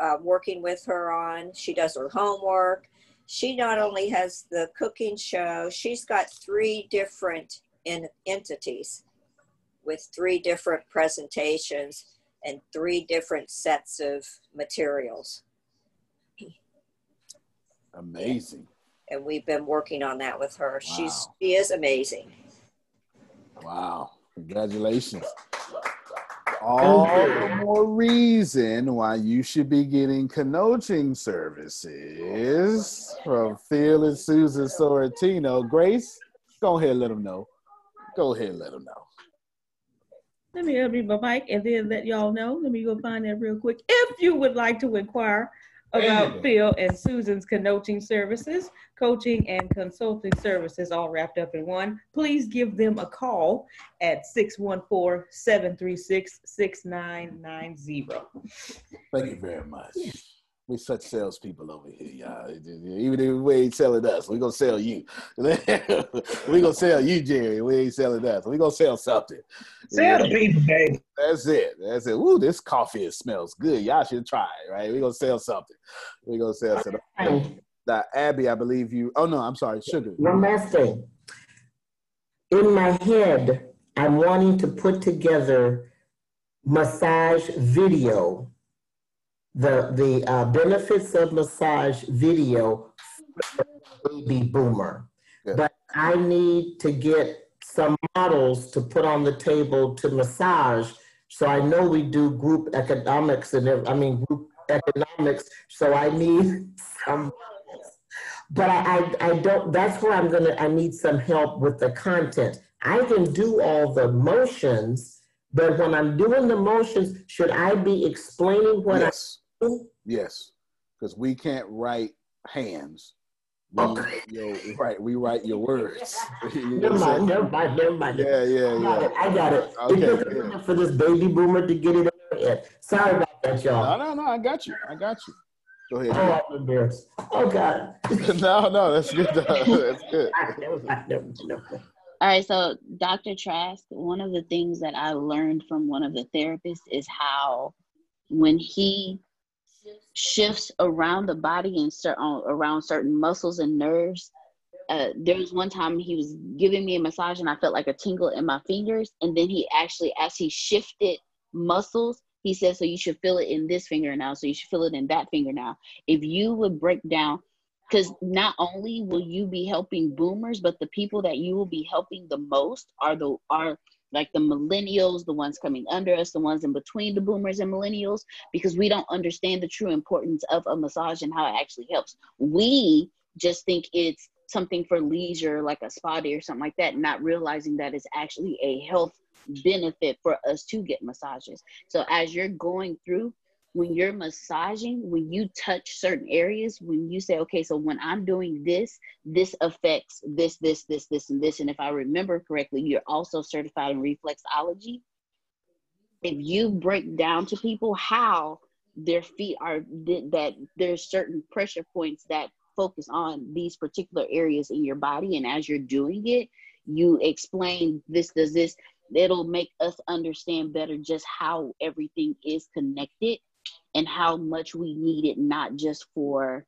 uh, working with her on. She does her homework. She not only has the cooking show, she's got three different in, entities with three different presentations and three different sets of materials. Amazing. And we've been working on that with her. She's she is amazing. Wow. Congratulations. All the more reason why you should be getting coaching services from Phil and Susan Sorrentino. Grace, go ahead and let them know. Go ahead and let them know. Let me unmute my mic and then let y'all know. Let me go find that real quick. If you would like to inquire about Phil and Susan's coaching services, coaching and consulting services all wrapped up in one, please give them a call at 614-736-6990. Thank you very much. We such salespeople over here, y'all. Even if we ain't selling us, we gonna sell you. [laughs] we gonna sell you, Jerry. We ain't selling us. We gonna sell something. Sell the people, baby. That's it. That's it. Ooh, this coffee it smells good. Y'all should try it, right? we gonna sell something. we gonna sell something. Now, Abby, I believe you. Oh no, I'm sorry, sugar. One last thing. In my head, I'm wanting to put together massage video, the the uh, benefits of massage video for baby boomer. But I need to get some models to put on the table to massage. So I know we do group economics and I mean group economics. So I need [laughs] some but I, I, I don't, that's where I'm gonna, I need some help with the content. I can do all the motions, but when I'm doing the motions, should I be explaining what Yes. I do? Yes, because we can't write hands. We, yo, right, we write your words. [laughs] [laughs] You know Never I'm mind, never mind, never mind. Yeah, yeah, I got yeah. it, I got it. It Okay, took yeah. for this baby boomer to get it in her head. Sorry about that, y'all. no, no. I got you. I got you. Go Oh, ahead. I'm embarrassed. Oh, God. [laughs] no, no, that's good. That's good. Never mind, never never. All right, so Dr. Trask, one of the things that I learned from one of the therapists is how when he shifts around the body and uh, around certain muscles and nerves, uh, there was one time he was giving me a massage and I felt like a tingle in my fingers. And then he actually, as he shifted muscles, he said, So you should feel it in this finger now. So you should feel it in that finger now. If you would break down, because not only will you be helping boomers, but the people that you will be helping the most are the are like the millennials, the ones coming under us, the ones in between the boomers and millennials, because we don't understand the true importance of a massage and how it actually helps. We just think it's something for leisure, like a spa day or something like that, not realizing that it's actually a health benefit for us to get massages. So as you're going through, when you're massaging, when you touch certain areas, when you say, okay, so when I'm doing this, this affects this, this, this, this, and this. And if I remember correctly, you're also certified in reflexology. If you break down to people how their feet are that there's certain pressure points that focus on these particular areas in your body and as you're doing it you explain this does this it'll make us understand better just how everything is connected and how much we need it not just for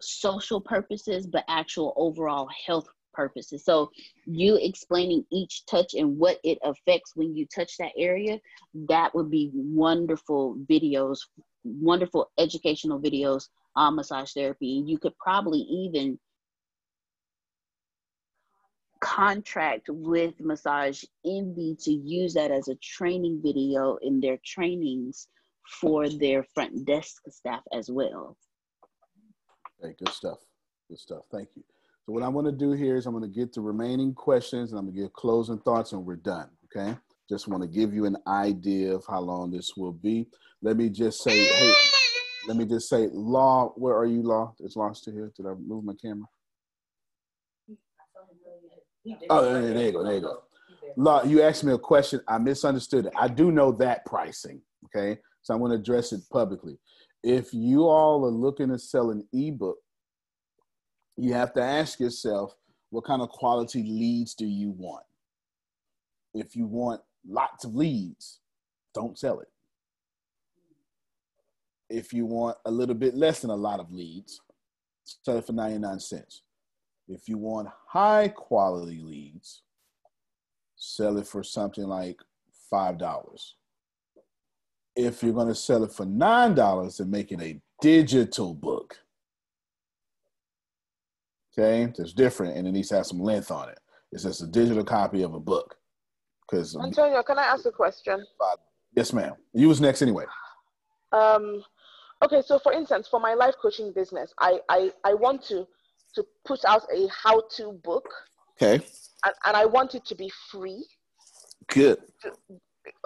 social purposes but actual overall health purposes. So you explaining each touch and what it affects when you touch that area that would be wonderful videos wonderful educational videos on massage therapy. You could probably even contract with Massage Envy to use that as a training video in their trainings for their front desk staff as well. Okay, good stuff. Good stuff. Thank you. So what I'm going to do here is I'm going to get the remaining questions and I'm going to give closing thoughts and we're done. Okay. Just want to give you an idea of how long this will be. Let me just say, hey, let me just say, Law, where are you, Law? It's lost to here. Did I move my camera? Oh, there you go. There you go. Law, you asked me a question. I misunderstood it. I do know that pricing. Okay. So I'm going to address it publicly. If you all are looking to sell an ebook, you have to ask yourself, what kind of quality leads do you want? If you want lots of leads, don't sell it. If you want a little bit less than a lot of leads, sell it for 99 cents. If you want high quality leads, sell it for something like $5. If you're going to sell it for $9 and make it a digital book, okay, that's different and it needs to have some length on it. It's just a digital copy of a book. Because Antonio, can I ask a question? Yes, ma'am. You was next anyway. Um, okay, so for instance, for my life coaching business, I I, I want to to put out a how-to book. Okay. And, and I want it to be free. Good.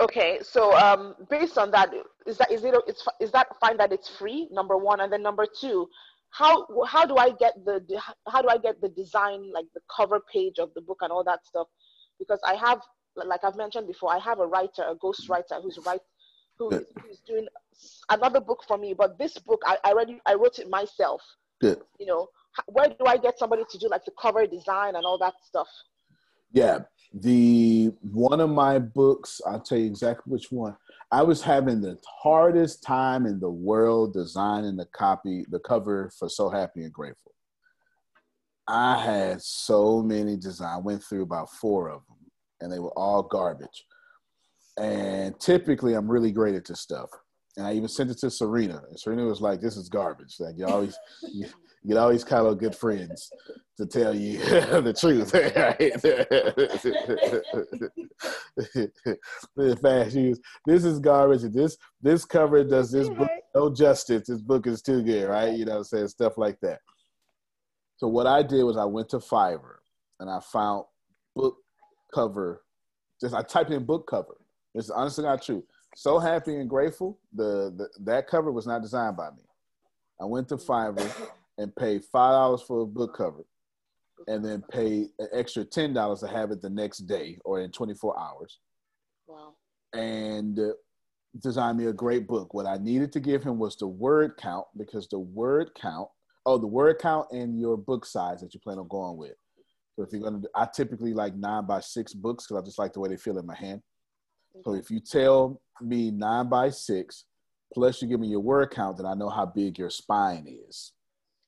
Okay, so um, based on that, is that is it it's, is that fine that it's free? Number one, and then number two, how how do I get the how do I get the design like the cover page of the book and all that stuff? Because I have like I've mentioned before, I have a writer, a ghost writer who's write who is, who's doing another book for me. But this book, I, I already I wrote it myself. Good. You know, where do I get somebody to do like the cover design and all that stuff? Yeah, the one of my books, I'll tell you exactly which one. I was having the hardest time in the world designing the copy, the cover for So Happy and Grateful. I had so many designs. I went through about four of them, and they were all garbage. And typically, I'm really great at this stuff. And I even sent it to Serena, and Serena was like, "This is garbage. Like you always, [laughs] you, know, always kind of good friends to tell you [laughs] the truth. [laughs] Fast news. This is garbage. This this cover does this book no justice. This book is too good, right? You know, what I'm saying stuff like that. So what I did was I went to Fiverr and I found book cover. Just I typed in book cover. It's honestly not true. So happy and grateful. The, the that cover was not designed by me. I went to Fiverr and pay five dollars for a book cover, and then pay an extra ten dollars to have it the next day or in twenty four hours. Wow. And uh, designed me a great book. What I needed to give him was the word count because the word count, oh, the word count and your book size that you plan on going with. So if you're gonna, I typically like nine by six books because I just like the way they feel in my hand. So if you tell me nine by six, plus you give me your word count, then I know how big your spine is.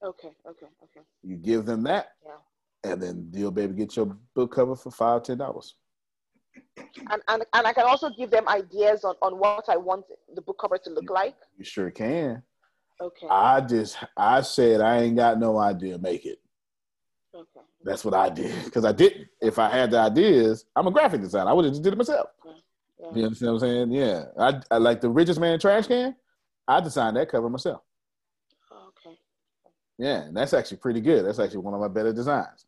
Okay, okay, okay. You give them that, yeah. and then able to get your book cover for five, ten dollars. And, and and I can also give them ideas on, on what I want the book cover to look like. You sure can. Okay. I just I said I ain't got no idea. Make it. Okay. That's what I did because I didn't. If I had the ideas, I'm a graphic designer. I would have just did it myself. Yeah. Yeah. You understand what I'm saying? Yeah. I, I like the richest man trash can. I designed that cover myself. Yeah, and that's actually pretty good. That's actually one of my better designs.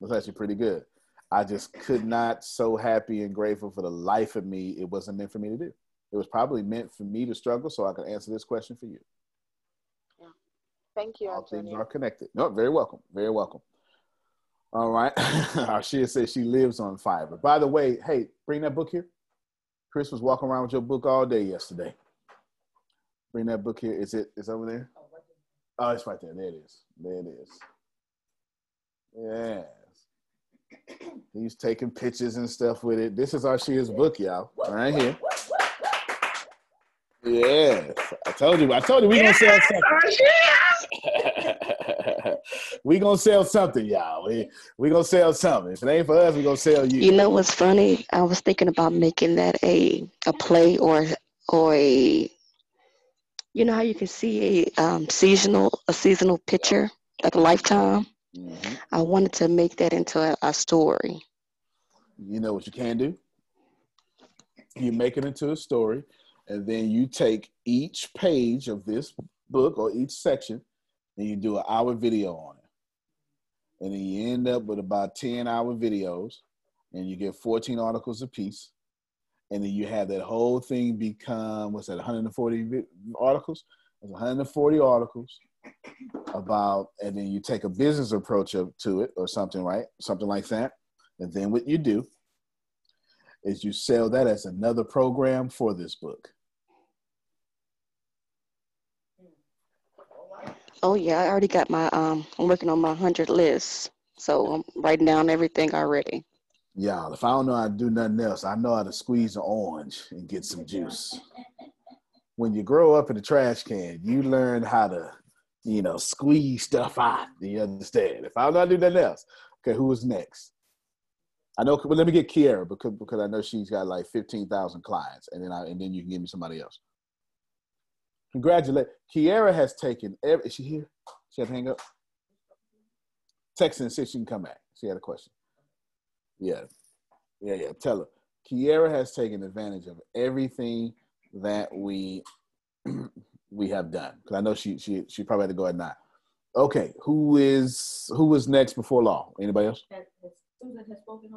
That's actually pretty good. I just could not so happy and grateful for the life of me. It wasn't meant for me to do. It was probably meant for me to struggle so I could answer this question for you. Yeah. Thank you, All things are connected. No, very welcome. Very welcome. All right. [laughs] Arshia says she lives on Fiverr. By the way, hey, bring that book here. Chris was walking around with your book all day yesterday. Bring that book here. Is it? Is over there. Oh, it's right there. There it is. There it is. Yes. He's taking pictures and stuff with it. This is our Arshia's book, y'all. Right here. Yes. I told you. I told you we gonna sell something. we gonna sell something, y'all. We we gonna sell something. If it ain't for us, we gonna sell you. You know what's funny? I was thinking about making that a a play or or a you know how you can see a um, seasonal a seasonal picture like a lifetime. Mhm. I wanted to make that into a, a story. You know what you can do? You make it into a story, and then you take each page of this book or each section, and you do an hour video on it. And then you end up with about 10 hour videos, and you get 14 articles apiece. And then you have that whole thing become, what's that, 140 articles? There's 140 articles about, and then you take a business approach of, to it or something, right? Something like that. And then what you do is you sell that as another program for this book. Oh yeah, I already got my um I'm working on my hundred list. So I'm writing down everything already. Y'all, if I don't know how to do nothing else, I know how to squeeze an orange and get some juice. When you grow up in a trash can, you learn how to, you know, squeeze stuff out. Do you understand? If I don't know how to do nothing else, okay, who is next? I know. Well, let me get Kiera because because I know she's got like fifteen thousand clients, and then I and then you can give me somebody else. Congratulate. Kiera has taken. Every, is she here? She had to hang up. Text her and see if she can come back. She had a question. Yeah, yeah, yeah. Tell her. Kiera has taken advantage of everything that we [clears throat] we have done. Because I know she she she probably had to go at nine. Okay, who is who was next before law? Anybody else? Susan has spoken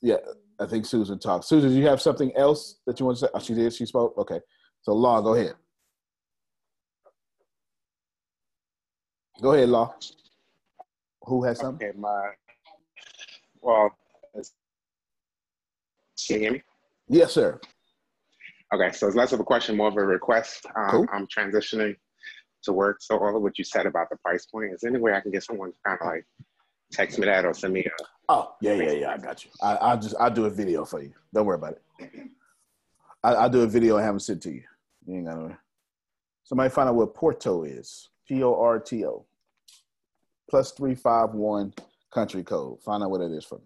Yeah, I think Susan talked. Susan, do you have something else that you want to say? Oh, she did. She spoke. Okay, so law, go ahead. Go ahead, law. Who has something? Okay, my well, it's- can you hear me? Yes, sir. Okay, so it's less of a question, more of a request. Um, Cool. I'm transitioning to work, so all of what you said about the price point, is there any way I can get someone to kind of like text me that or send me a Oh, yeah, yeah, yeah. I got you. I, I'll just I'll do a video for you. Don't worry about it. I, I'll do a video and have them sent to you. You ain't gotta. Somebody find out what Porto is. P O R T O. Plus three five one country code. Find out what it is for me.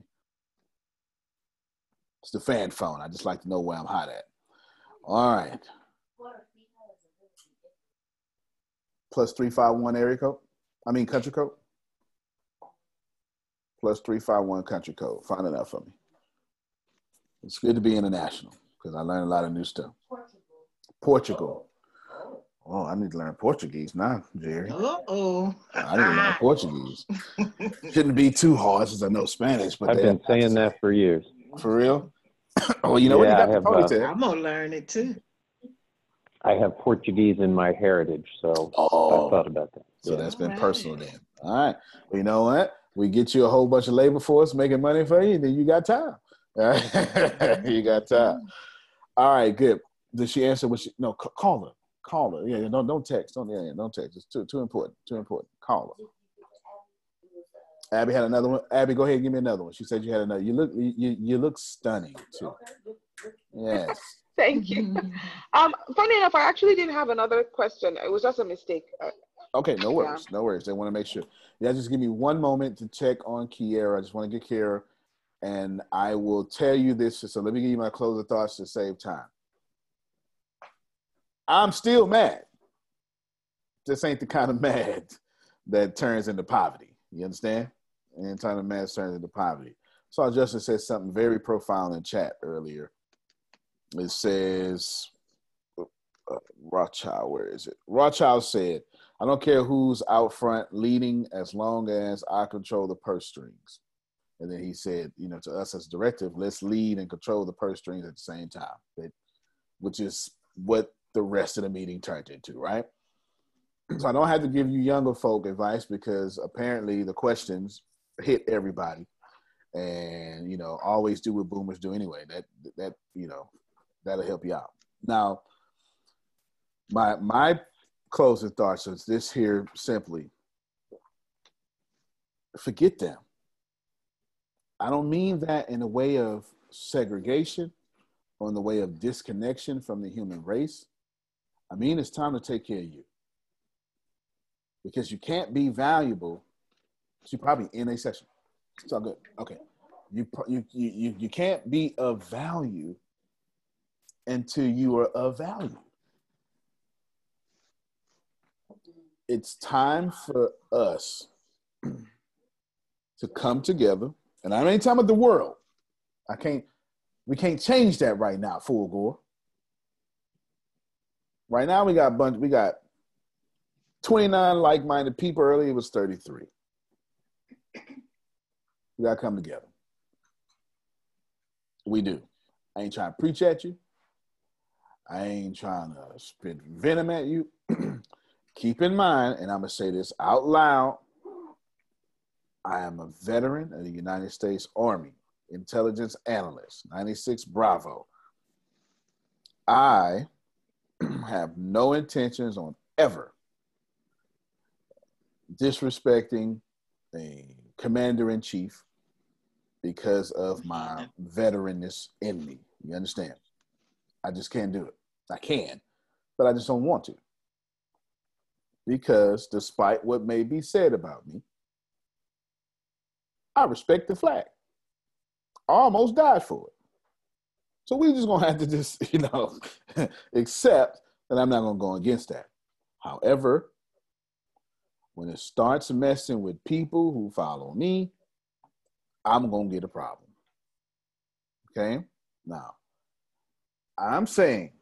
It's the fan phone. I just like to know where I'm hot at. All right. Plus three five one area code. I mean country code. Plus three five one country code. Find it out for me. It's good to be international because I learned a lot of new stuff. Portugal. Oh, I need to learn Portuguese now, Jerry. Uh-oh. I need to learn ah. Portuguese. Shouldn't be too hard since I know Spanish, but I've they- been saying that for years. for real. [coughs] oh, you know what? You got I the have, uh, ponytail. I'm gonna learn it too. I have Portuguese in my heritage, so Oh. I thought about that. So that's been personal then. All right. Well, you know what? We get you a whole bunch of labor force making money for you, then you got time. All right? [laughs] you got time. All right, good. Did she answer what she no c- call her. Call her. Yeah, yeah, don't don't text. Don't yeah, yeah, don't text. It's too too important. Too important. Call her. Abby had another one. Abby, go ahead and give me another one. She said you had another. You look you you, you look stunning too. Yes. [laughs] Thank you. [laughs] Um, funny enough, I actually didn't have another question. It was just a mistake. Uh, Okay, no worries, no worries. They want to make sure. Yeah, just give me one moment to check on Kiera. I just want to get Kiera, and I will tell you this. So let me give you my closing thoughts to save time. I'm still mad. This ain't the kind of [laughs] mad that turns into poverty. You understand? And kind of mad turns into poverty. So Justin said something very profound in chat earlier. It says, uh, Rothschild, where is it? Rothschild said, I don't care who's out front leading as long as I control the purse strings. And then he said, you know, to us as directive, let's lead and control the purse strings at the same time, which is what the rest of the meeting turned into, right? [clears throat] So I don't have to give you younger folk advice because apparently the questions hit everybody. And, you know, always do what boomers do anyway. That, that, you know, that'll help you out. Now, my my closing thoughts is this here simply forget them. I don't mean that in a way of segregation or in the way of disconnection from the human race. I mean, it's time to take care of you because you can't be valuable. She probably in a session. It's all good. Okay. You, you, you, you can't be of value until you are of value. It's time for us to come together, and I ain't talking about the world. I can't, we can't change that right now, Fulgore. Right now, we got a bunch, we got 29 like-minded people. Earlier, it was 33. We gotta come together. We do. I ain't trying to preach at you. I ain't trying to spit venom at you. [clears throat] Keep in mind, and I'm gonna say this out loud. I am a veteran of the United States Army, intelligence analyst, 96 Bravo. I [clears throat] have no intentions on ever disrespecting a commander in chief because of my veteranness in me. You understand? I just can't do it. I can, but I just don't want to. Because despite what may be said about me, I respect the flag. I almost died for it. So we're just gonna have to just, [laughs] you know, [laughs] accept that I'm not gonna go against that. However, when it starts messing with people who follow me, I'm gonna get a problem. Okay? Now, I'm saying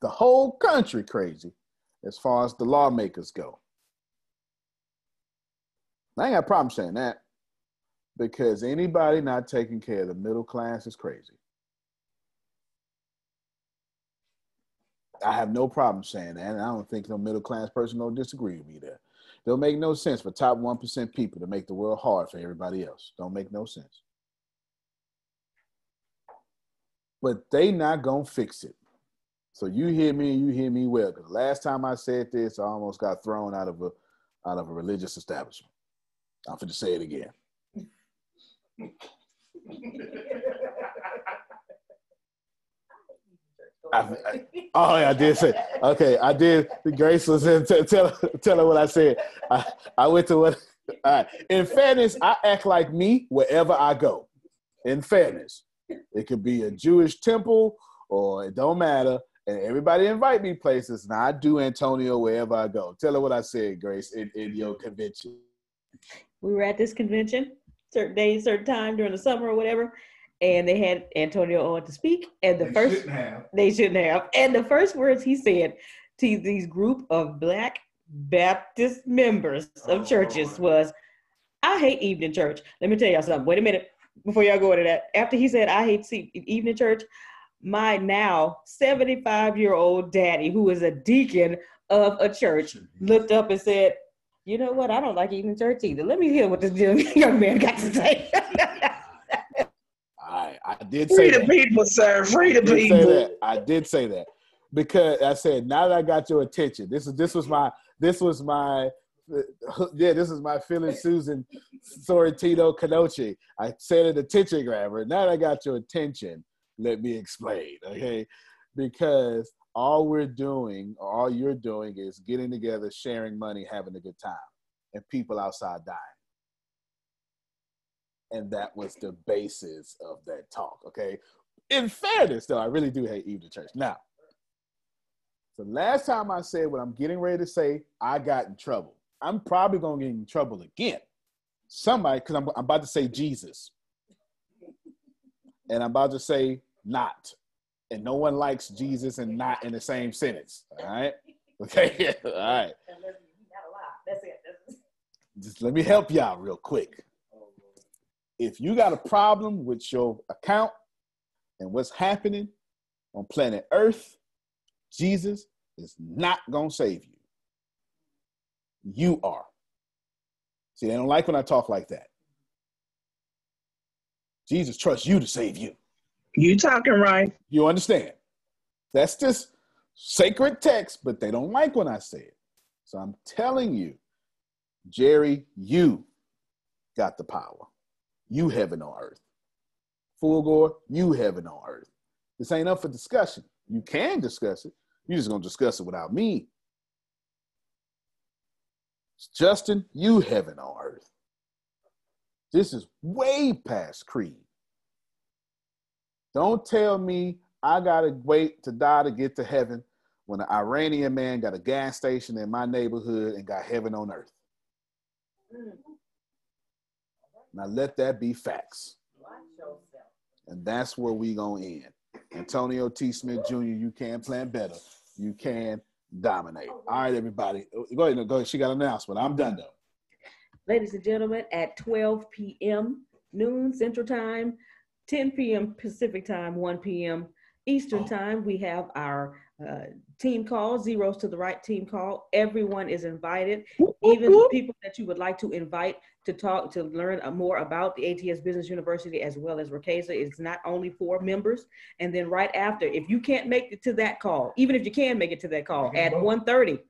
the whole country crazy as far as the lawmakers go. I ain't got a problem saying that because anybody not taking care of the middle class is crazy. I have no problem saying that, and I don't think no middle class person will disagree with me there. It'll make no sense for top one percent people to make the world hard for everybody else. Don't make no sense. But they not gonna fix it. So you hear me, and you hear me well. Because last time I said this, I almost got thrown out of a out of a religious establishment. I'm going to say it again. [laughs] I, oh, yeah, I did say. Okay, I did. Grace was in. T- tell tell her what I said. I, I went to what. In fairness, I act like me wherever I go. In fairness, it could be a Jewish temple or it don't matter. And everybody invite me places, and I do Antonio wherever I go. Tell her what I said, Grace, in, in your convention. We were at this convention, certain days, certain time during the summer or whatever, and they had Antonio on to speak. And the They first shouldn't have. they shouldn't have. And the first words he said to these group of black Baptist members of oh, churches was, "I hate evening church." Let me tell y'all something. Wait a minute before y'all go into that. After he said, "I hate see- evening church," my now 75 year old daddy, who is a deacon of a church, looked up and said, You know what? I don't like evening church either. Let me hear what this young [laughs] man got to say. [laughs] I did Free say the that. people, sir. Free the I did say that. I did say that because I said now that I got your attention. This is this was my this was my [laughs] yeah this is my feeling Susan Sorrentino Canoche. I said it attention grabber. Now that I got your attention, let me explain. Okay, because all we're doing, all you're doing, is getting together, sharing money, having a good time, and people outside dying. And that was the basis of that talk. Okay. In fairness, though, I really do hate evening church. Now, the last time I said what I'm getting ready to say, I got in trouble. I'm probably gonna get in trouble again. Somebody, because I'm, I'm about to say Jesus, and I'm about to say not, and no one likes Jesus and not in the same sentence. All right. Okay. [laughs] all right. Just let me help y'all real quick. If you got a problem with your account and what's happening on planet Earth, Jesus is not going to save you. You are. See, they don't like when I talk like that. Jesus trusts you to save you. You talking right. You understand? That's just sacred text, but they don't like when I say it. So I'm telling you, Jerry, you got the power. You heaven on earth. Fulgore, you heaven on earth. This ain't up for discussion. You can discuss it. You're just gonna discuss it without me. Justin, you heaven on earth. This is way past creed. Don't tell me I gotta wait to die to get to heaven when an Iranian man got a gas station in my neighborhood and got heaven on earth. Now let that be facts. And that's where we gonna end. Antonio T. Smith Jr., you can plan better. You can dominate. All right, everybody. Go ahead. Go ahead. She got an announcement. I'm done though. Ladies and gentlemen, at 12 p.m. noon Central Time, 10 p.m. Pacific Time, 1 p.m. Eastern Time, we have our uh, team call, zeros to the right team call. Everyone is invited, even people that you would like to invite to talk to learn uh, more about the ATS Business University as well as Riqueza. It's not only for members. And then right after, if you can't make it to that call, even if you can make it to that call at 1:30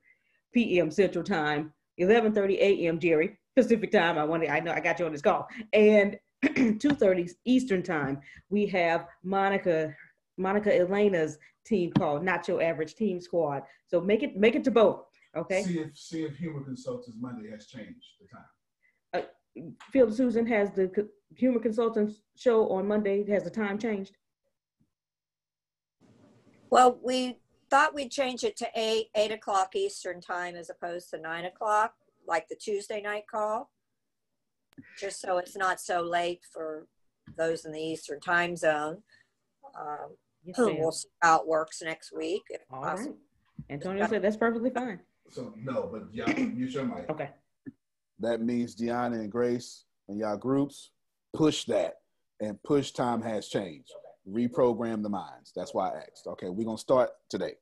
p.m. Central Time, 11:30 a.m. Jerry Pacific Time. I wanted I know I got you on this call and [clears throat] 2:30 Eastern Time. We have Monica Monica Elena's team call, not your average team squad. So make it make it to both. Okay. See if see if human Consultants Monday has changed the time. Phil Susan has the Humor Consultants show on Monday. Has the time changed? Well, we thought we'd change it to eight, eight o'clock Eastern time as opposed to nine o'clock, like the Tuesday night call. Just so it's not so late for those in the Eastern time zone. Um, Yes, we'll see how it works next week. If All possible. right. Antonio said that's perfectly fine. So no, but yeah, y'all mute your mic. Okay. That means Deanna and Grace and y'all groups push that and push time has changed. Reprogram the minds. That's why I asked. Okay, we're gonna start today.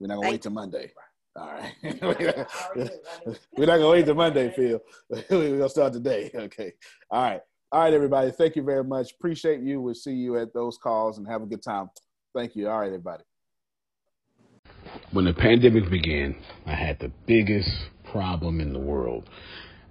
We're not gonna wait till Monday. All right. [laughs] [laughs] [laughs] we're not gonna wait till Monday, Phil. we're gonna start today. Okay. All right. All right, everybody. Thank you very much. Appreciate you. We'll see you at those calls and have a good time. Thank you. All right, everybody. When the pandemic began, I had the biggest problem in the world.